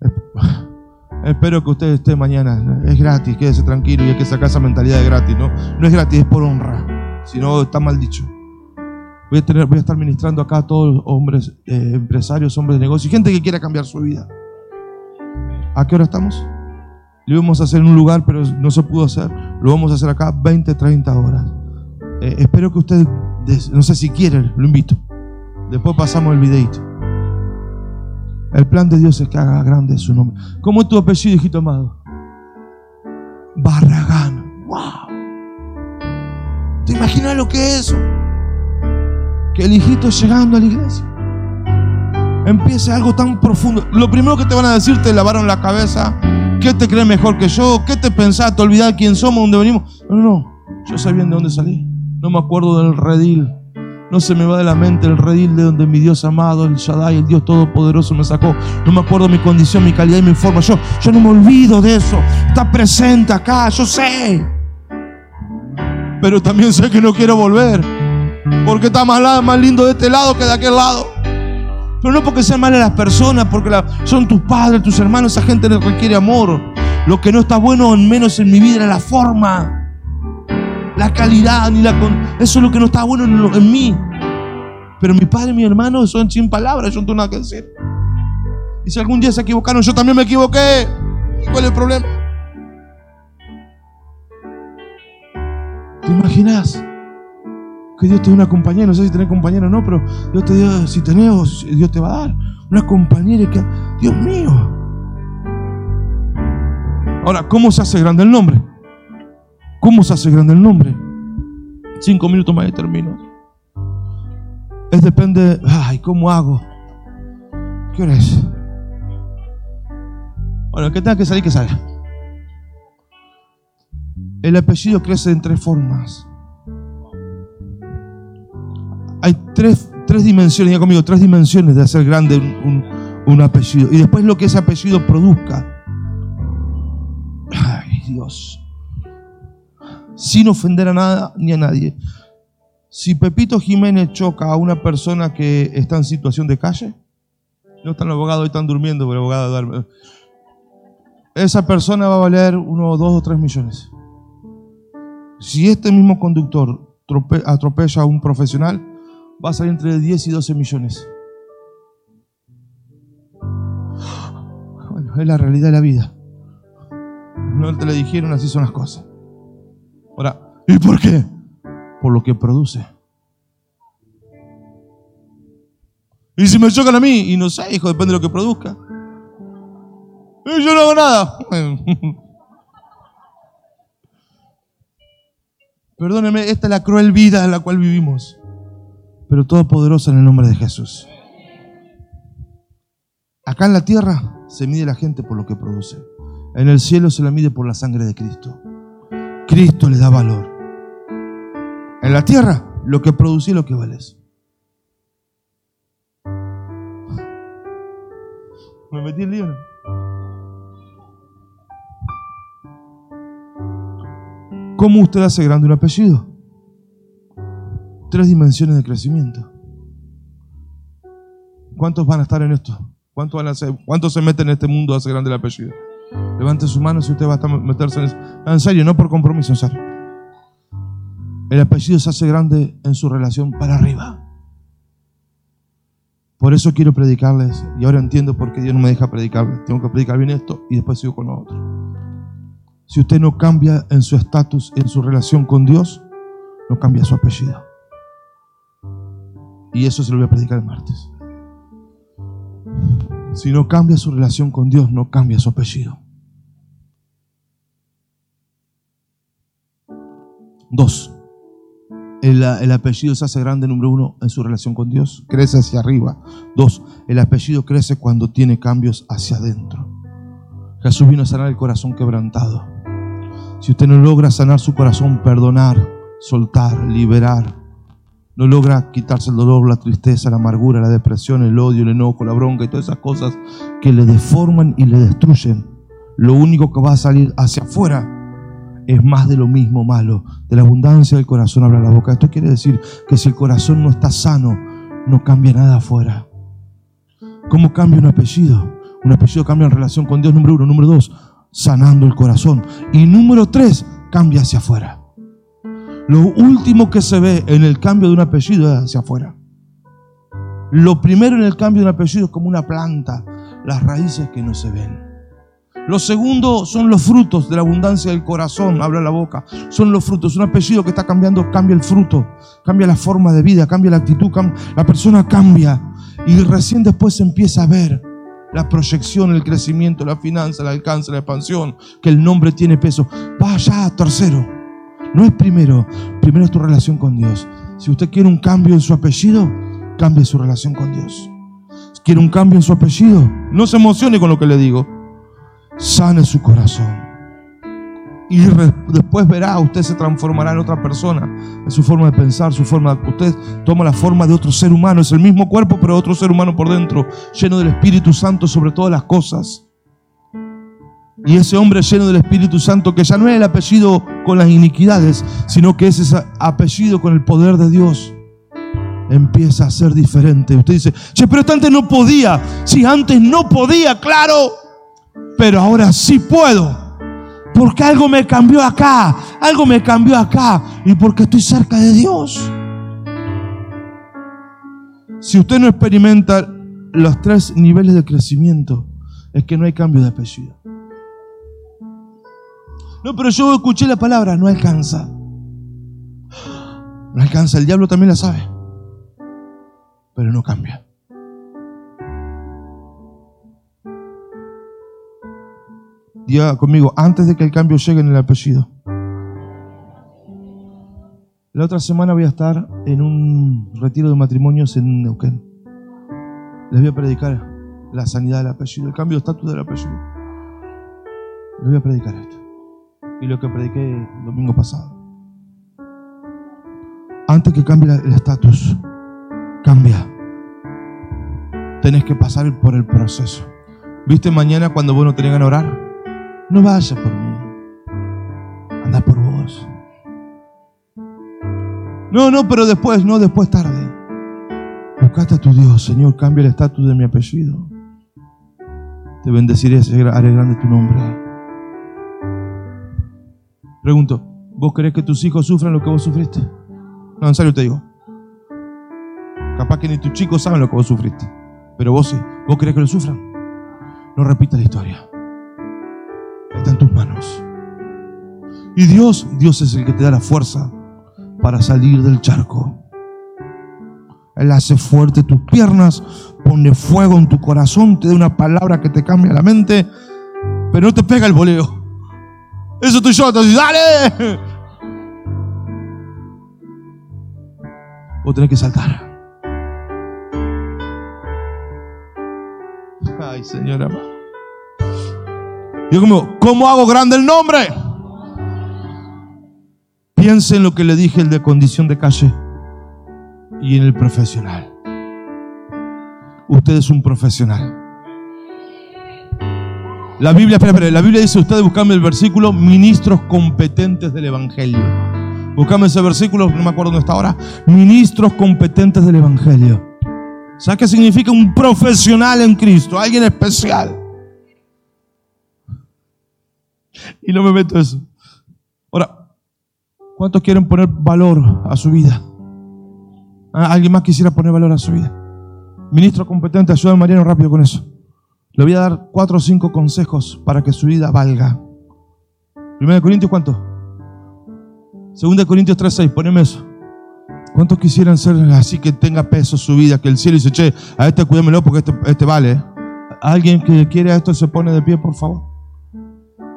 Espero que usted esté mañana. Es gratis, quédese tranquilo y hay que sacar esa mentalidad de gratis, ¿no? No es gratis, es por honra. Si no, está mal dicho. Voy a, estar ministrando acá a todos los hombres, eh, empresarios, hombres de negocio gente que quiera cambiar su vida. ¿A qué hora estamos? Lo íbamos a hacer en un lugar, pero no se pudo hacer. Lo vamos a hacer acá 20, 30 horas. Eh, espero que usted, no sé si quiere, lo invito. Después pasamos el videito. El plan de Dios es que haga grande su nombre. ¿Cómo es tu apellido, hijito amado? Barragán. ¡Wow! ¿Te imaginas lo que es eso? Que el hijito llegando a la iglesia empiece algo tan profundo. Lo primero que te van a decir, te lavaron la cabeza. ¿Qué te crees mejor que yo? ¿Qué te pensás? ¿Te olvidás quién somos, dónde venimos? No, no. Yo sabía de dónde salí. No me acuerdo del redil. No se me va de la mente el redil de donde mi Dios amado, el Shaddai, el Dios Todopoderoso me sacó. No me acuerdo mi condición, mi calidad y mi forma. Yo, yo no me olvido de eso. Está presente acá, yo sé. Pero también sé que no quiero volver. Porque está más, lindo de este lado que de aquel lado. Pero no porque sean malas las personas, porque son tus padres, tus hermanos, esa gente les requiere amor. Lo que no está bueno, en menos en mi vida, era la forma, la calidad, ni la eso es lo que no está bueno en, en mí. Pero mi padre y mi hermano son sin palabras, yo no tengo nada que decir. Y si algún día se equivocaron, yo también me equivoqué. ¿Y ¿Cuál es el problema? ¿Te imaginas? que Dios te dé una compañera, no sé si tenés compañera o no, pero Dios te dio, si tenés, Dios te va a dar una compañera que, Dios mío. Ahora, ¿cómo se hace grande el nombre? ¿Cómo se hace grande el nombre? Cinco minutos más y termino. Es depende, ay, ¿cómo hago? ¿Qué hora es? Bueno, que tenga que salir, que salga. El apellido crece en tres formas. Hay tres, tres dimensiones, ya conmigo, tres dimensiones de hacer grande un, un- apellido. Y después lo que ese apellido produzca. Ay, Dios. Sin ofender a nada ni a nadie. Si Pepito Jiménez choca a una persona que está en situación de calle, no están los abogados, hoy están durmiendo, pero el abogado. Esa persona va a valer uno, dos o tres millones. Si este mismo conductor trope- atropella a un profesional, va a salir entre 10 y 12 millones. Bueno, es la realidad de la vida. No te lo dijeron, así son las cosas. Ahora, ¿y por qué? Por lo que produce. Y si me chocan a mí, y no sé, hijo, depende de lo que produzca. Y yo no hago nada. Perdóneme, esta es la cruel vida en la cual vivimos. Pero todopoderosa en el nombre de Jesús. Acá en la tierra se mide la gente por lo que produce. En el cielo se la mide por la sangre de Cristo. Cristo le da valor. En la tierra, lo que producí lo que vales. Me metí en lío. ¿Cómo usted hace grande un apellido? Tres dimensiones de crecimiento. ¿Cuántos van a estar en esto? ¿Cuántos, van a ¿Cuántos se meten en este mundo a hacer grande el apellido? Levante su mano si usted va a meterse en eso. En serio, no por compromiso, en serio. El apellido se hace grande en su relación para arriba. Por eso quiero predicarles, y ahora entiendo por qué Dios no me deja predicarles. Tengo que predicar bien esto y después sigo con lo otro. Si usted no cambia en su estatus, en su relación con Dios, no cambia su apellido. Y eso se lo voy a predicar el martes. Si no cambia su relación con Dios, no cambia su apellido. Dos, el, el apellido se hace grande, número uno, en su relación con Dios, crece hacia arriba. Dos, el apellido crece cuando tiene cambios hacia adentro. Jesús vino a sanar el corazón quebrantado. Si usted no logra sanar su corazón, perdonar, soltar, liberar, no logra quitarse el dolor, la tristeza, la amargura, la depresión, el odio, el enojo, la bronca y todas esas cosas que le deforman y le destruyen, lo único que va a salir hacia afuera es más de lo mismo malo. De la abundancia del corazón habla la boca. Esto quiere decir que si el corazón no está sano, no cambia nada afuera. ¿Cómo cambia un apellido? Un apellido cambia en relación con Dios, número uno. Número dos, sanando el corazón. Y número tres, cambia hacia afuera. Lo último que se ve en el cambio de un apellido es hacia afuera. Lo primero en el cambio de un apellido es como una planta, las raíces que no se ven. Lo segundo son los frutos de la abundancia del corazón, habla la boca. Son los frutos. Un apellido que está cambiando, cambia el fruto, cambia la forma de vida, cambia la actitud, la persona cambia. Y recién después se empieza a ver la proyección, el crecimiento, la finanza, el alcance, la expansión, que el nombre tiene peso. Vaya, tercero. No es primero, primero es tu relación con Dios. Si usted quiere un cambio en su apellido, cambie su relación con Dios. Si quiere un cambio en su apellido, no se emocione con lo que le digo sane su corazón. Y después verá, usted se transformará en otra persona, en su forma de pensar, su forma de... Usted toma la forma de otro ser humano, es el mismo cuerpo, pero otro ser humano por dentro, lleno del Espíritu Santo sobre todas las cosas. Y ese hombre lleno del Espíritu Santo, que ya no es el apellido con las iniquidades, sino que es ese apellido con el poder de Dios, empieza a ser diferente. Usted dice, che, pero antes no podía. Si antes no podía, claro pero ahora sí puedo. Porque algo me cambió acá, algo me cambió acá y porque estoy cerca de Dios. Si usted no experimenta los tres niveles de crecimiento, es que no hay cambio de apellido. No, pero yo escuché la palabra, no alcanza. No alcanza, el diablo también la sabe, pero no cambia. Diga conmigo, antes de que el cambio llegue en el apellido. La otra semana voy a estar en un retiro de matrimonios en Neuquén. Les voy a predicar la sanidad del apellido, el cambio de estatus del apellido. Les voy a predicar esto. Y lo que prediqué el domingo pasado. Antes que cambie el estatus, cambia. Tenés que pasar por el proceso. ¿Viste mañana cuando vos no tenés ganas de orar? No vaya por mí. Anda por vos. No, no, pero después, no, después tarde. Buscaste a tu Dios, Señor, cambia el estatus de mi apellido. Te bendeciré, haré grande tu nombre. Pregunto, ¿vos querés que tus hijos sufran lo que vos sufriste? No, en serio te digo. Capaz que ni tus chicos saben lo que vos sufriste. Pero vos sí. ¿Vos querés que lo sufran? No repita la historia está en tus manos. Y Dios, Dios es el que te da la fuerza para salir del charco. Él hace fuerte tus piernas, pone fuego en tu corazón, te da una palabra que te cambia la mente, pero no te pega el boleo. Eso estoy yo, te digo, dale. Vos tenés que saltar. Ay, señora. Yo como, ¿cómo hago grande el nombre? Piense en lo que le dije el de condición de calle y en el profesional. Usted es un profesional. La Biblia, espera, espera, la Biblia dice, ustedes buscame el versículo, ministros competentes del Evangelio. Buscame ese versículo, no me acuerdo dónde está ahora. Ministros competentes del Evangelio. ¿Sabes qué significa un profesional en Cristo? Alguien especial. Y no me meto eso. Ahora, ¿cuántos quieren poner valor a su vida? Ah, ¿Alguien más quisiera poner valor a su vida? Ministro competente, ayuda a Mariano rápido con eso. Le voy a dar cuatro o cinco consejos para que su vida valga. Primero de Corintios, ¿cuánto? Segunda de Corintios 3.6, poneme eso. ¿Cuántos quisieran ser así que tenga peso su vida? Que el cielo dice, che, a este cuídamelo porque este, este vale. ¿Alguien que quiere esto se pone de pie, por favor?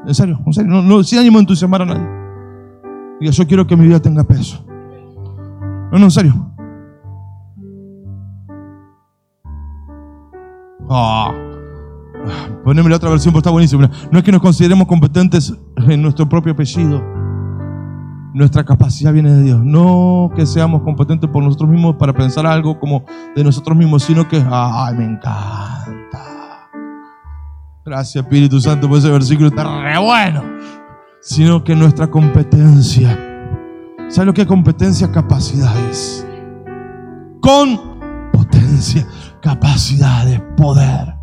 En serio, en serio. No, no, sin ánimo de entusiasmar a nadie. Diga, yo quiero que mi vida tenga peso. No, no, en serio. Ah, poneme la otra versión, porque está buenísimo. No es que nos consideremos competentes en nuestro propio apellido. Nuestra capacidad viene de Dios. No que seamos competentes por nosotros mismos para pensar algo como de nosotros mismos, sino que, ay, me encanta. Gracias Espíritu Santo por ese versículo está re bueno. Sino que nuestra competencia. ¿Sabe lo que es competencia? Capacidades. Con potencia, capacidades, poder.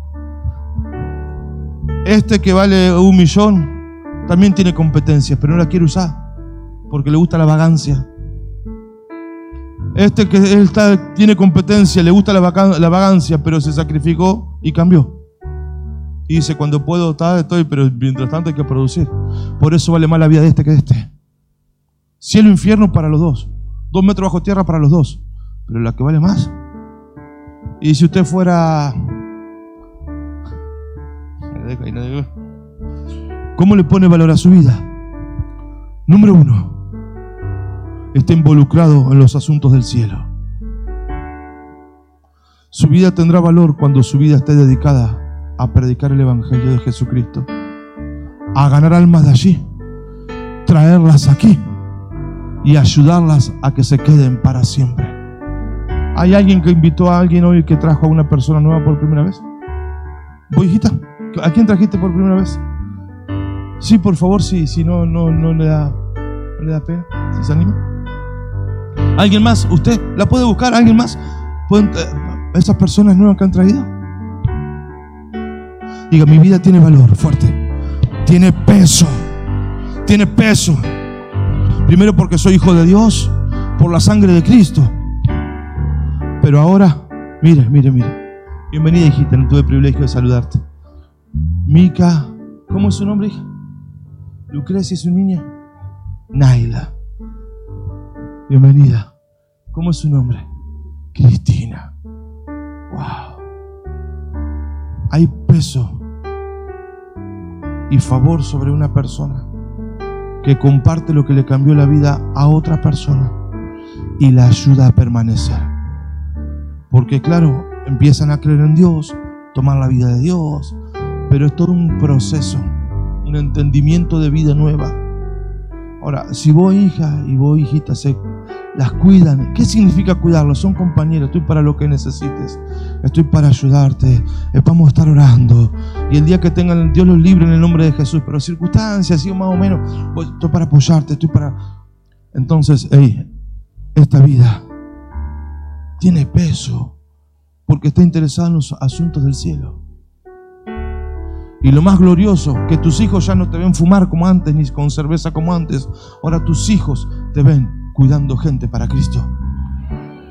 Este que vale un millón también tiene competencias, pero no la quiere usar porque le gusta la vagancia. Este que tiene competencia, le gusta la, la vagancia, pero se sacrificó y cambió Y dice, cuando puedo estar, estoy, pero mientras tanto hay que producir. Por eso vale más la vida de este que de este. Cielo e infierno para los dos. Dos metros bajo tierra para los dos. Pero la que vale más. Y si usted fuera... ¿Cómo le pone valor a su vida? Número uno, está involucrado en los asuntos del cielo. Su vida tendrá valor cuando su vida esté dedicada a predicar el Evangelio de Jesucristo, a ganar almas de allí, traerlas aquí y ayudarlas a que se queden para siempre. ¿Hay alguien que invitó a alguien hoy que trajo a una persona nueva por primera vez? ¿Voy, hijita? ¿A quién trajiste por primera vez? Sí, por favor, sí, si no, no, no le da, le da pena, si se anima. ¿Alguien más? ¿Usted la puede buscar? ¿Alguien más? ¿Pueden, eh, ¿Esas personas nuevas que han traído? Diga, mi vida tiene valor fuerte. Tiene peso. Tiene peso. Primero porque soy hijo de Dios, por la sangre de Cristo. Pero ahora, mire, mire, mire. Bienvenida, hijita. No tuve el privilegio de saludarte. Mica, ¿cómo es su nombre, hija? Lucrecia es su niña. Naila. Bienvenida. ¿Cómo es su nombre? Cristina. Wow. Hay peso y favor sobre una persona que comparte lo que le cambió la vida a otra persona y la ayuda a permanecer. Porque claro, empiezan a creer en Dios, tomar la vida de Dios, pero es todo un proceso, un entendimiento de vida nueva. Ahora, si vos hija y vos hijita se las cuidan. ¿Qué significa cuidarlos? Son compañeros, estoy para lo que necesites, estoy para ayudarte, eh, vamos a estar orando. Y el día que tengan, Dios los libre en el nombre de Jesús, pero circunstancias, así más o menos, estoy para apoyarte, estoy para... Entonces, hey, esta vida tiene peso porque está interesada en los asuntos del cielo. Y lo más glorioso, que tus hijos ya no te ven fumar como antes, ni con cerveza como antes. Ahora tus hijos te ven cuidando gente para Cristo.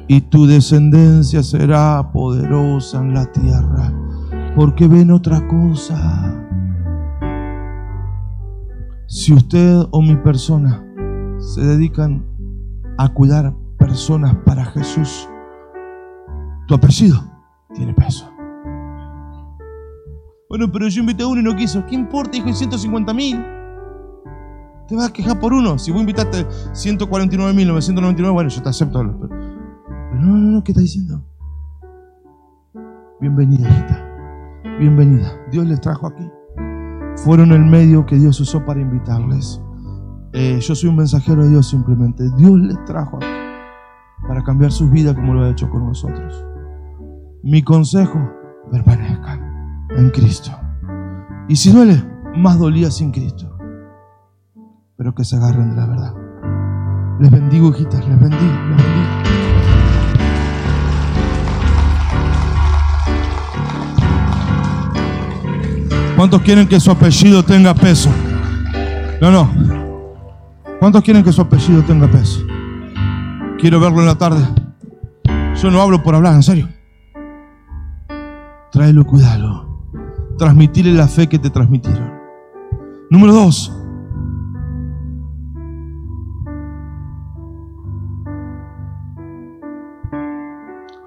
Y tu descendencia será poderosa en la tierra, porque ven otra cosa. Si usted o mi persona se dedican a cuidar personas para Jesús, tu apellido tiene peso. Bueno, pero yo invité a uno y no quiso. ¿Qué importa, hijo? Y 150 mil. Te vas a quejar por uno. Si vos invitaste 149.999, bueno, yo te acepto. Pero, no, no, no, ¿qué estás diciendo? Bienvenida, hijita. Bienvenida. Dios les trajo aquí. Fueron el medio que Dios usó para invitarles. Eh, yo soy un mensajero de Dios simplemente. Dios les trajo aquí para cambiar sus vidas como lo ha hecho con nosotros. Mi consejo, permanezcan en Cristo. Y si duele, más dolía sin Cristo pero que se agarren de la verdad. Les bendigo, hijitas, les bendigo, les bendigo. ¿Cuántos quieren que su apellido tenga peso? No, no. ¿Cuántos quieren que su apellido tenga peso? Quiero verlo en la tarde. Yo no hablo por hablar, en serio. Tráelo, cuidado. Transmitirle la fe que te transmitieron. Número dos,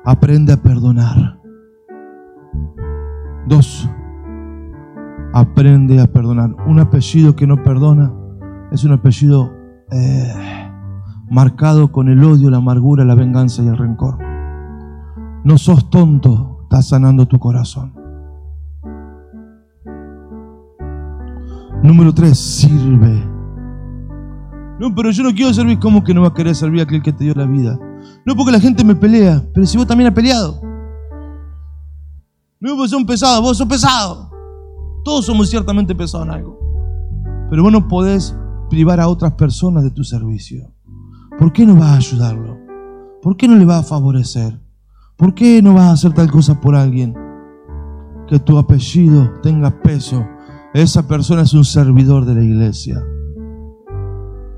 Aprende a perdonar. Dos, aprende a perdonar. Un apellido que no perdona es un apellido eh, marcado con el odio, la amargura, la venganza y el rencor. No sos tonto, estás sanando tu corazón. Número tres, sirve. No, pero yo no quiero servir. ¿Cómo que no va a querer servir a aquel que te dio la vida? No porque la gente me pelea, pero si vos también has peleado. No, vos sos pesado, vos sos pesado. Todos somos ciertamente pesados en algo. Pero vos no podés privar a otras personas de tu servicio. ¿Por qué no vas a ayudarlo? ¿Por qué no le vas a favorecer? ¿Por qué no vas a hacer tal cosa por alguien? Que tu apellido tenga peso. Esa persona es un servidor de la iglesia.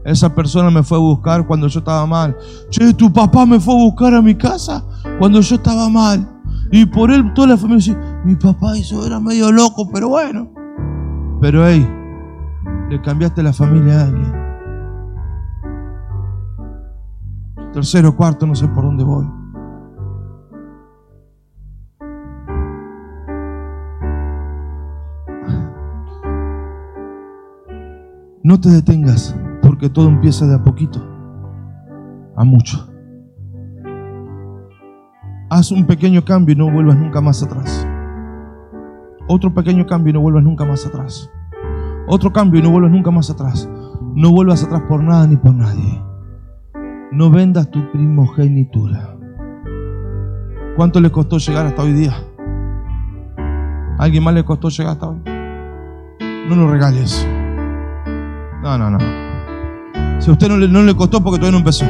Esa persona me fue a buscar cuando yo estaba mal. Che, tu papá me fue a buscar a mi casa cuando yo estaba mal. Y por él toda la familia dice, Mi papá hizo, era medio loco, pero bueno. Pero hey, le cambiaste la familia a alguien. Tercero, cuarto, no sé por dónde voy. No te detengas, porque todo empieza de a poquito a mucho. Haz un pequeño cambio y no vuelvas nunca más atrás. Otro pequeño cambio y no vuelvas nunca más atrás. Otro cambio y no vuelvas nunca más atrás. No vuelvas atrás por nada ni por nadie. No vendas tu primogenitura. ¿Cuánto le costó llegar hasta hoy día? ¿A alguien más le costó llegar hasta hoy? No lo regales. No, no, no. Si a usted no le, no le costó porque todavía no empezó.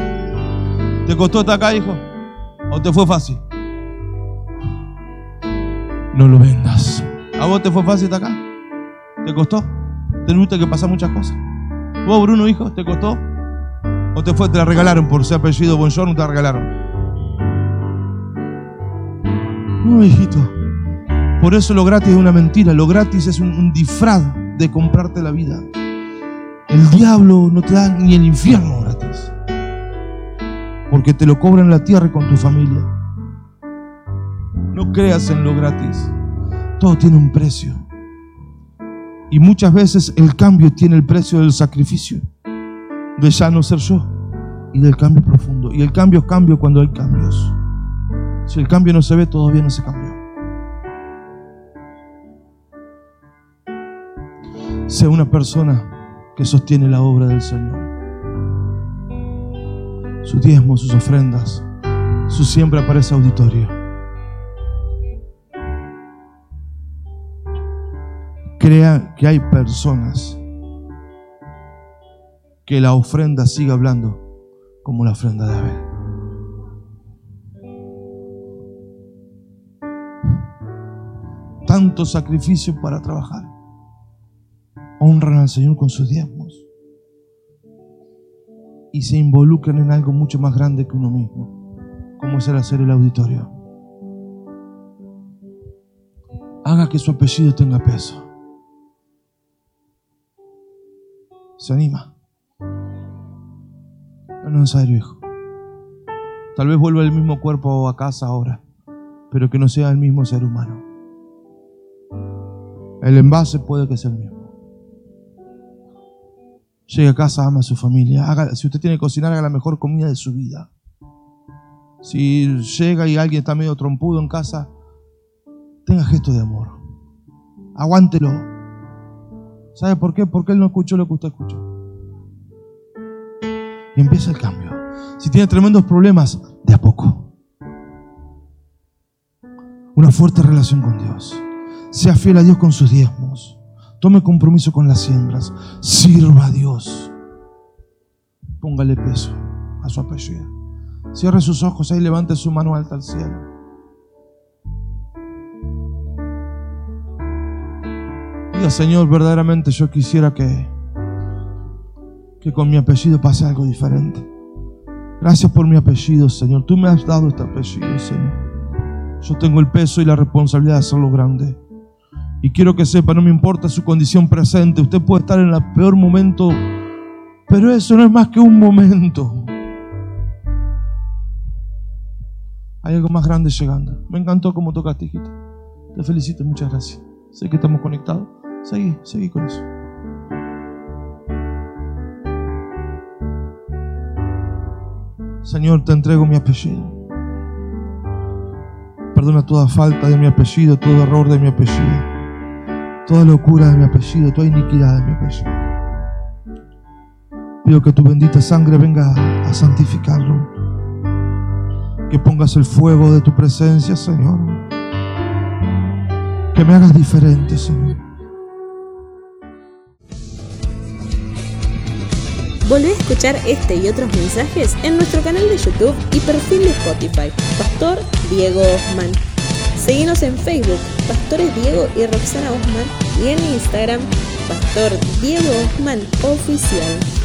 ¿Te costó estar acá, hijo? ¿O te fue fácil? No lo vendas. ¿A vos te fue fácil estar acá? ¿Te costó? ¿Tuviste que pasar muchas cosas? ¿Vos, Bruno, hijo, te costó? ¿O te fue, te la regalaron por ser apellido Bonjour, te la regalaron? No, hijito. Por eso lo gratis es una mentira. Lo gratis es un, un disfraz de comprarte la vida. El diablo no te da ni el infierno gratis. Porque te lo cobran la tierra con tu familia. No creas en lo gratis. Todo tiene un precio. Y muchas veces el cambio tiene el precio del sacrificio. De ya no ser yo. Y del cambio profundo. Y el cambio es cambio cuando hay cambios. Si el cambio no se ve, todavía no se cambió. Sea una persona que sostiene la obra del Señor. Sus diezmos, sus ofrendas, su siembra para ese auditorio. Crea que hay personas que la ofrenda siga hablando como la ofrenda de Abel. Tanto sacrificio para trabajar honran al Señor con sus diezmos y se involucran en algo mucho más grande que uno mismo, como es el hacer el auditorio. Haga que su apellido tenga peso. ¿Se anima? No, no, hijo. Tal vez vuelva el mismo cuerpo a casa ahora, pero que no sea el mismo ser humano. El envase puede que sea el mismo. Llegue a casa, ama a su familia. Si usted tiene que cocinar, haga la mejor comida de su vida. Si llega y alguien está medio trompudo en casa, tenga gesto de amor. Aguántelo. ¿Sabe por qué? Porque él no escuchó lo que usted escuchó. Y empieza el cambio. Si tiene tremendos problemas, de a poco. Una fuerte relación con Dios. Sea fiel a Dios con sus diezmos. Tome compromiso con las siembras. Sirva a Dios. Póngale peso a su apellido. Cierre sus ojos ahí, levante su mano alta al cielo. Diga, Señor, verdaderamente yo quisiera que, que con mi apellido pase algo diferente. Gracias por mi apellido, Señor. Tú me has dado este apellido, Señor. Yo tengo el peso y la responsabilidad de hacerlo grande. Y quiero que sepa, no me importa su condición presente, usted puede estar en el peor momento, pero eso no es más que un momento. Hay algo más grande llegando. Me encantó cómo tocaste, hijita. Te felicito, muchas gracias. Sé que estamos conectados. Seguí, seguí con eso. Señor, te entrego mi apellido. Perdona toda falta de mi apellido, todo error de mi apellido toda locura de mi apellido, toda iniquidad de mi apellido. Pido que tu bendita sangre venga a santificarlo. Que pongas el fuego de tu presencia, Señor. Que me hagas diferente, Señor. Volvé a escuchar este y otros mensajes en nuestro canal de YouTube y perfil de Spotify, Pastor Diego Osman. Seguimos en Facebook, Pastores Diego y Roxana Osman, y en Instagram, Pastor Diego Osman Oficial.